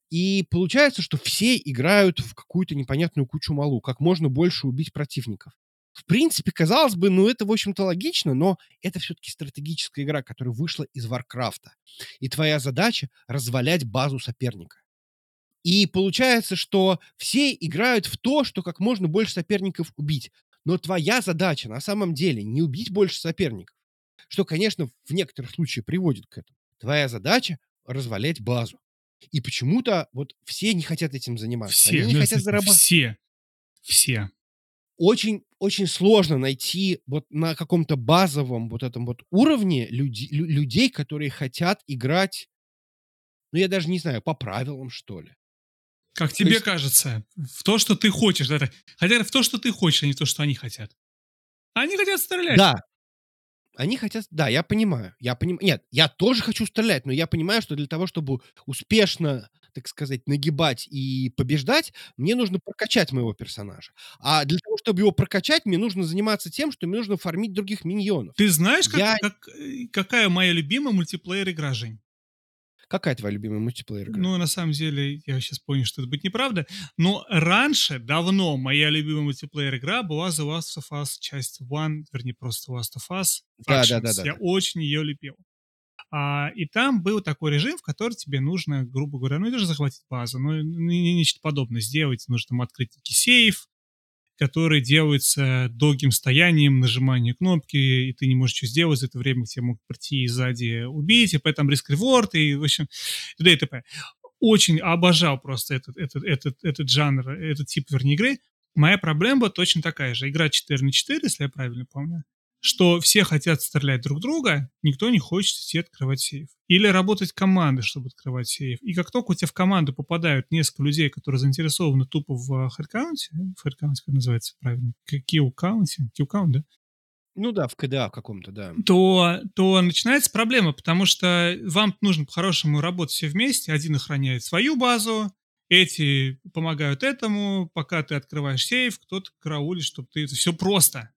И получается, что все играют в какую-то непонятную кучу малу, как можно больше убить противников. В принципе, казалось бы, ну, это, в общем-то, логично, но это все-таки стратегическая игра, которая вышла из Варкрафта. И твоя задача — развалять базу соперника. И получается, что все играют в то, что как можно больше соперников убить. Но твоя задача на самом деле не убить больше соперников, что, конечно, в некоторых случаях приводит к этому. Твоя задача развалять базу. И почему-то вот все не хотят этим заниматься. Все, Они не ну, хотят зарабатывать. Все. Все. Очень, очень сложно найти вот на каком-то базовом вот этом вот уровне люди, людей, которые хотят играть, ну, я даже не знаю, по правилам, что ли. Как тебе есть... кажется, в то, что ты хочешь. Это, хотя в то, что ты хочешь, а не то, что они хотят. Они хотят стрелять. Да. Они хотят... Да, я понимаю. Я понимаю. Нет, я тоже хочу стрелять, но я понимаю, что для того, чтобы успешно, так сказать, нагибать и побеждать, мне нужно прокачать моего персонажа. А для того, чтобы его прокачать, мне нужно заниматься тем, что мне нужно фармить других миньонов. Ты знаешь, как, я... как, э, какая моя любимая мультиплеер игра, Жень? Какая твоя любимая мультиплеер игра? Ну, на самом деле, я сейчас понял, что это будет неправда. Но раньше, давно, моя любимая мультиплеер игра была The Last of Us часть 1, вернее, просто Last of Us. Да, да, да, да. Я да. очень ее любил. А, и там был такой режим, в который тебе нужно, грубо говоря, ну, это же захватить базу, ну, нечто подобное сделать. Нужно там открыть некий сейф, которые делаются долгим стоянием, нажиманием кнопки, и ты не можешь что сделать, за это время тебе могут прийти сзади убить, и поэтому риск реворд, и, в общем, т.д. и т.п. очень обожал просто этот, этот, этот, этот жанр, этот тип, вернее, игры. Моя проблема точно такая же. Игра 4 на 4, если я правильно помню что все хотят стрелять друг друга, никто не хочет идти открывать сейф. Или работать командой, чтобы открывать сейф. И как только у тебя в команду попадают несколько людей, которые заинтересованы тупо в хедкаунте, в хедкаунте, как называется правильно, килл-каунте, килл-каунт, да? Ну да, в КДА в каком-то, да. То, то начинается проблема, потому что вам нужно по-хорошему работать все вместе. Один охраняет свою базу, эти помогают этому, пока ты открываешь сейф, кто-то караулит, чтобы ты... Это все просто.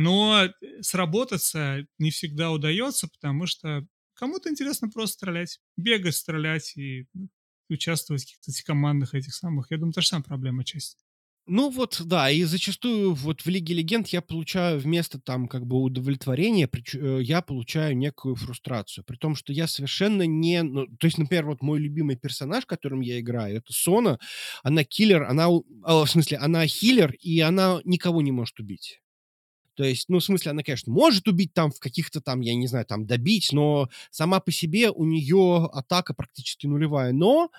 Но э, сработаться не всегда удается, потому что кому-то интересно просто стрелять, бегать, стрелять и ну, участвовать в каких-то командных этих самых. Я думаю, та же самая проблема часть. Ну вот, да, и зачастую вот в Лиге Легенд я получаю вместо там как бы удовлетворения, э, я получаю некую фрустрацию. При том, что я совершенно не... Ну, то есть, например, вот мой любимый персонаж, которым я играю, это Сона. Она киллер, она... А, в смысле, она хиллер, и она никого не может убить. То есть, ну, в смысле, она, конечно, может убить там в каких-то там, я не знаю, там добить, но сама по себе у нее атака практически нулевая. Но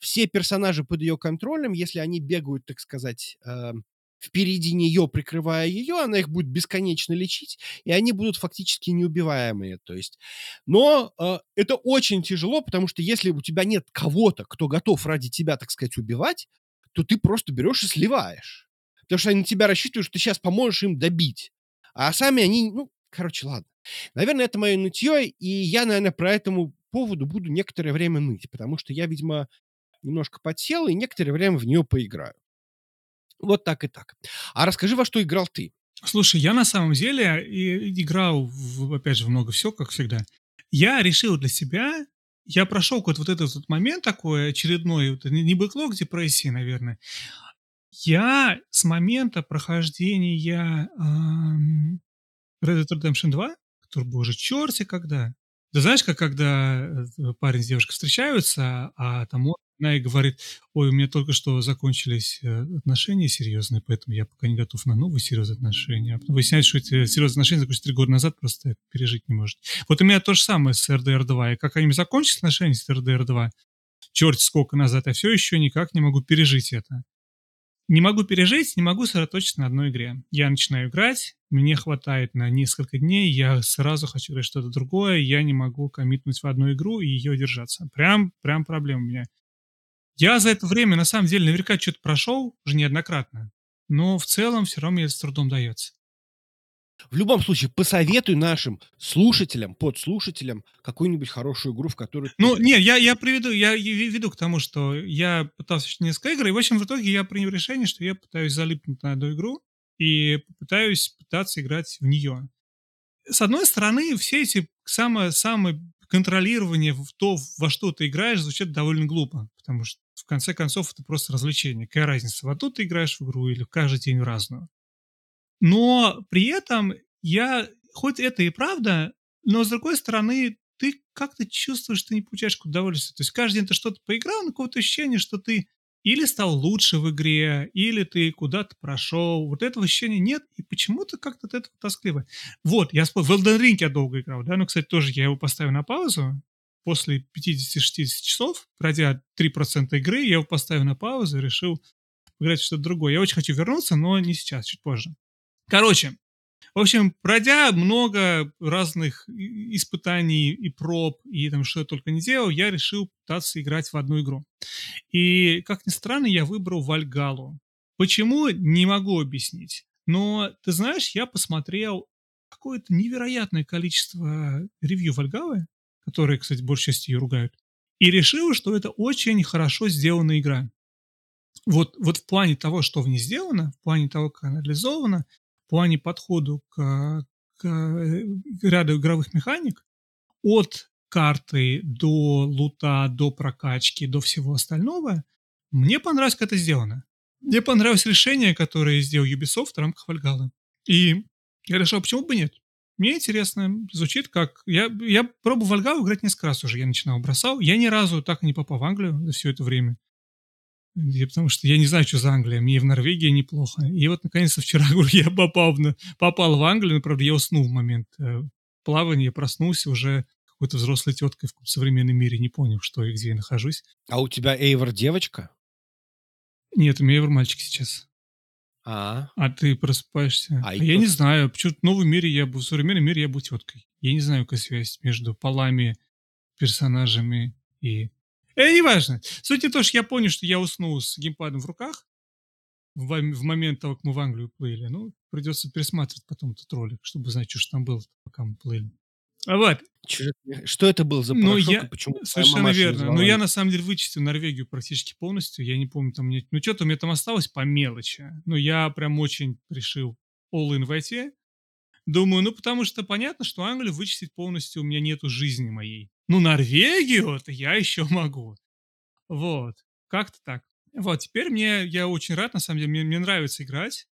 все персонажи под ее контролем, если они бегают, так сказать, э, впереди нее, прикрывая ее, она их будет бесконечно лечить, и они будут фактически неубиваемые. То есть, но э, это очень тяжело, потому что если у тебя нет кого-то, кто готов ради тебя, так сказать, убивать, то ты просто берешь и сливаешь. Потому что они на тебя рассчитывают, что ты сейчас поможешь им добить. А сами они, ну, короче, ладно. Наверное, это мое нытье, и я, наверное, про этому поводу буду некоторое время ныть, потому что я, видимо, немножко подсел и некоторое время в нее поиграю. Вот так и так. А расскажи, во что играл ты? Слушай, я на самом деле и играл, в, опять же, много всего, как всегда. Я решил для себя, я прошел вот, вот этот вот момент такой очередной, вот, не бэклог депрессии, наверное, я с момента прохождения Red Dead Redemption 2, который, боже, черти когда. Ты знаешь, как когда э, парень с девушкой встречаются, а там она и говорит, ой, у меня только что закончились э, отношения серьезные, поэтому я пока не готов на новые серьезные отношения. А потом выясняется, что эти серьезные отношения закончились три года назад, просто пережить не может. Вот у меня то же самое с RDR 2. И как они закончились отношения с RDR 2, черт сколько назад, я все еще никак не могу пережить это не могу пережить, не могу сосредоточиться на одной игре. Я начинаю играть, мне хватает на несколько дней, я сразу хочу играть что-то другое, я не могу коммитнуть в одну игру и ее держаться. Прям, прям проблема у меня. Я за это время, на самом деле, наверняка что-то прошел уже неоднократно, но в целом все равно мне это с трудом дается. В любом случае, посоветуй нашим слушателям, подслушателям какую-нибудь хорошую игру, в которую... Ну, не, я, я приведу, я веду к тому, что я пытался несколько игр, и, в общем, в итоге я принял решение, что я пытаюсь залипнуть на эту игру и пытаюсь пытаться играть в нее. С одной стороны, все эти самое-самое контролирование в то, во что ты играешь, звучит довольно глупо, потому что в конце концов это просто развлечение. Какая разница, во тут ты играешь в игру или каждый день в разную. Но при этом я, хоть это и правда, но с другой стороны, ты как-то чувствуешь, что не получаешь удовольствие. То есть каждый день ты что-то поиграл, но какое-то ощущение, что ты или стал лучше в игре, или ты куда-то прошел. Вот этого ощущения нет, и почему-то как-то от этого тоскливо. Вот, я вспомнил, в Elden Ring я долго играл, да, но, кстати, тоже я его поставил на паузу. После 50-60 часов, пройдя 3% игры, я его поставил на паузу и решил играть в что-то другое. Я очень хочу вернуться, но не сейчас, чуть позже. Короче, в общем, пройдя много разных испытаний и проб, и там что я только не делал, я решил пытаться играть в одну игру. И, как ни странно, я выбрал Вальгалу. Почему, не могу объяснить. Но, ты знаешь, я посмотрел какое-то невероятное количество ревью Вальгалы, которые, кстати, большей частью ее ругают, и решил, что это очень хорошо сделанная игра. Вот, вот в плане того, что в ней сделано, в плане того, как она реализована, плане подходу к, к ряду игровых механик, от карты до лута, до прокачки, до всего остального, мне понравилось, как это сделано. Мне понравилось решение, которое сделал Ubisoft в рамках Вальгала. И я решил, почему бы нет? Мне интересно, звучит как... Я, я пробовал Вальгалу играть несколько раз уже, я начинал, бросал. Я ни разу так и не попал в Англию за все это время. Я, потому что я не знаю, что за Англия. Мне в Норвегии неплохо. И вот, наконец-то, вчера говорю, [laughs] я попал, на, попал в Англию, но, правда, я уснул в момент э, плавания, проснулся уже какой-то взрослой теткой в современном мире, не понял, что и где я нахожусь. А у тебя Эйвор девочка? Нет, у меня Эйвор мальчик сейчас. А, А ты просыпаешься. А А, я кто- не знаю, почему в новом мире я был, в современном мире я был теткой. Я не знаю, какая связь между полами, персонажами и... Э, неважно. Суть не то, что я понял, что я уснул с геймпадом в руках в, в момент того, как мы в Англию плыли. Ну, придется пересматривать потом этот ролик, чтобы знать, что ж там было, пока мы плыли. А вот, же что это был за Ну, порошок я- и почему Совершенно верно. Но я на самом деле вычистил Норвегию практически полностью. Я не помню, там мне... Ну, что-то у меня там осталось по мелочи. Но я прям очень решил all-in войти. Думаю, ну, потому что понятно, что Англию вычистить полностью у меня нету жизни моей. Ну, Норвегию-то я еще могу. Вот. Как-то так. Вот, теперь мне, я очень рад, на самом деле, мне, мне нравится играть.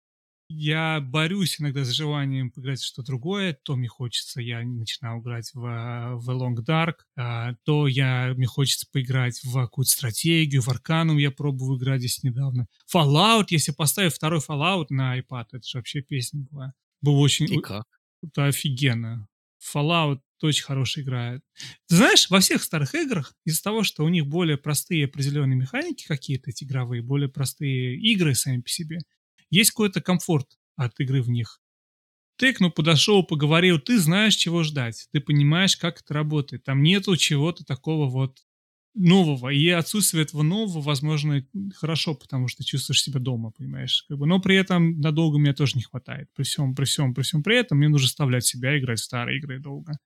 Я борюсь иногда с желанием поиграть в что-то другое, то мне хочется, я начинал играть в, в Long Dark, а, то я, мне хочется поиграть в какую-то стратегию, в Arcanum я пробовал играть здесь недавно. Fallout, если поставить второй Fallout на iPad, это же вообще песня была. Был очень... И как? Это офигенно. Fallout очень хорошая игра. Ты знаешь, во всех старых играх из-за того, что у них более простые определенные механики какие-то эти игровые, более простые игры сами по себе, есть какой-то комфорт от игры в них. Ты, ну, подошел, поговорил, ты знаешь, чего ждать, ты понимаешь, как это работает. Там нету чего-то такого вот нового. И отсутствие этого нового, возможно, хорошо, потому что чувствуешь себя дома, понимаешь. Как бы, но при этом надолго мне тоже не хватает. При всем, при всем, при всем при этом мне нужно заставлять себя играть в старые игры долго,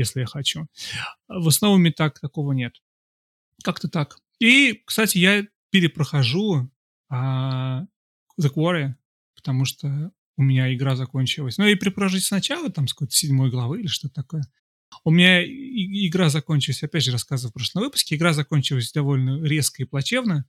если я хочу. В основном так такого нет. Как-то так. И, кстати, я перепрохожу а, The Quarry, потому что у меня игра закончилась. Ну, и перепрожить сначала, там, с какой-то седьмой главы или что-то такое. У меня игра закончилась, опять же, рассказывал в прошлом выпуске, игра закончилась довольно резко и плачевно,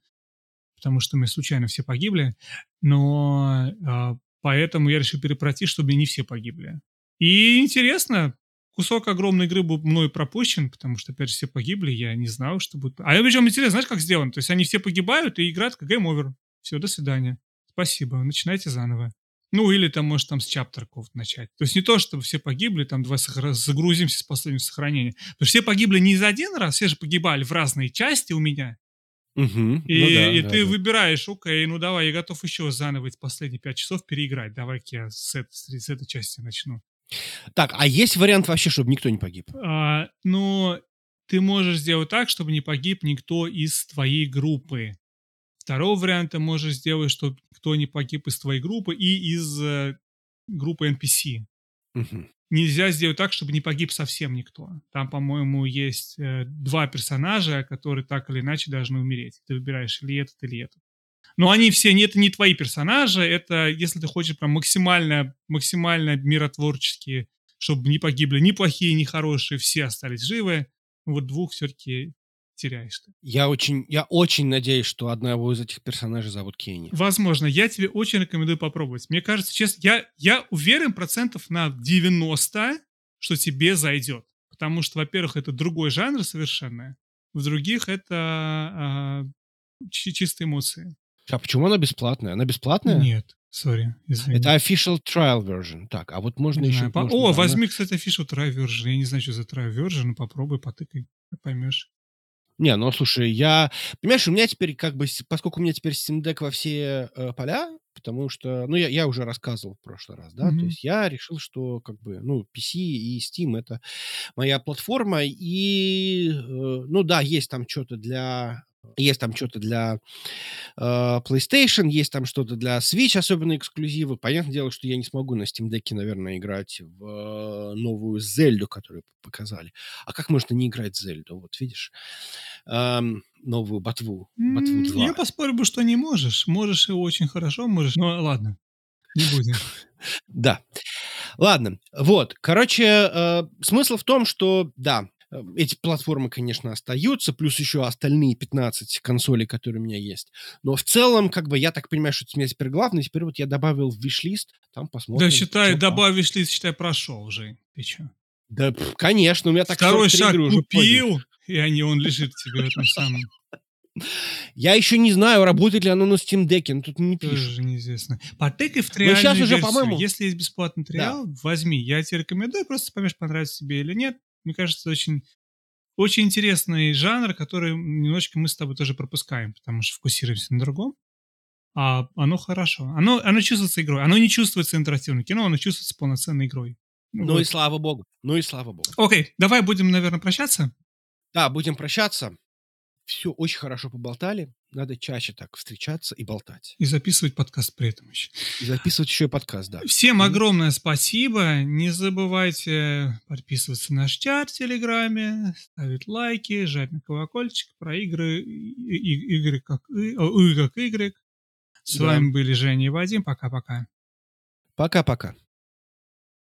потому что мы случайно все погибли, но а, поэтому я решил перепройти, чтобы не все погибли. И интересно, кусок огромной игры был мной пропущен, потому что, опять же, все погибли, я не знал, что будет. А я причем интересно, знаешь, как сделано? То есть они все погибают и играют как over. Все, до свидания. Спасибо, начинайте заново. Ну, или там, может, там с чаптера какого-то начать. То есть не то, чтобы все погибли, там, давай сохра- загрузимся с последнего сохранения. Потому что все погибли не за один раз, все же погибали в разные части у меня. Мгм. И, Ну да, и да, ты да. выбираешь, окей, ну давай, я готов еще заново эти последние пять часов переиграть. Давай-ка я с, эт- с этой части начну. Так, а есть вариант вообще, чтобы никто не погиб? А, но ты можешь сделать так, чтобы не погиб никто из твоей группы. Второго варианта можешь сделать, чтобы кто не погиб из твоей группы и из э, группы NPC. Мгм. Нельзя сделать так, чтобы не погиб совсем никто. Там, по-моему, есть э, два персонажа, которые так или иначе должны умереть. Ты выбираешь или этот, или этот. Но они все, не, это не твои персонажи, это, если ты хочешь прям максимально, максимально миротворческие, чтобы не погибли ни плохие, ни хорошие, все остались живы. Вот двух все-таки теряешь ты. Я очень, я очень надеюсь, что одного из этих персонажей зовут Кенни. Возможно, я тебе очень рекомендую попробовать. Мне кажется, честно, я, я уверен процентов на 90, что тебе зайдет. Потому что, во-первых, это другой жанр совершенно. В других это а, чи- чистые эмоции. А почему она бесплатная? Она бесплатная? Нет, сори, извини. Это official trial version. Так, а вот можно Не еще... знаю, по- можно, О, да, возьми, кстати, афишу Try Version. Я не знаю, что за Try Version. Попробуй, потыкай, поймешь. Не, ну слушай, я... Понимаешь, у меня теперь как бы, поскольку у меня теперь Steam Deck во все э, поля, потому что, ну, я, я уже рассказывал в прошлый раз, да, Мгм. то есть я решил, что как бы, ну, PC и Steam это моя платформа, и, э, ну, да, есть там что-то для... Есть там что-то для э, PlayStation, есть там что-то для Switch, особенно эксклюзивы. Понятное дело, что я не смогу на Steam Deck, наверное, играть в э, новую Зельду, которую показали. А как можно не играть в Зельду? Вот видишь, Ам, новую ботву, ботву М, 2. Я поспорю бы, что не можешь. Можешь и очень хорошо, можешь. Ну, ладно, не будем. [laughs] Да. Ладно, вот. Короче, э, смысл в том, что, да, эти платформы, конечно, остаются, плюс еще остальные 15 консолей, которые у меня есть. Но в целом, как бы, я так понимаю, что это у меня теперь главное. Теперь вот я добавил в виш-лист, там посмотрим. Да, считай, чё как. добавишь лист, считай, прошел уже. Ты чё? Да, пф, конечно, у меня так Второй 43 шаг игры уже купил, и они, он лежит тебе в этом самом. Я еще не знаю, работает ли оно на Steam Deck, но тут не пишут. Тоже неизвестно. Потыкай в Ну, триальную щас уже, версию. по-моему- Если есть бесплатный триал, возьми. Я тебе рекомендую, просто поймешь, понравится тебе или нет. Мне кажется, очень, очень интересный жанр, который немножечко мы с тобой тоже пропускаем, потому что фокусируемся на другом. А оно хорошо. Оно, оно чувствуется игрой. Оно не чувствуется интерактивным кино, оно чувствуется полноценной игрой. Ну вот. и слава богу. Ну и слава богу. Окей, давай будем, наверное, прощаться. Да, будем прощаться. Все очень хорошо поболтали. Надо чаще так встречаться и болтать. И записывать подкаст при этом еще. И записывать еще и подкаст, да. Всем огромное спасибо. Не забывайте подписываться на наш чат в Телеграме, ставить лайки, жать на колокольчик про игры, игры как и, как Y. С да. вами были Женя и Вадим. Пока-пока. Пока-пока.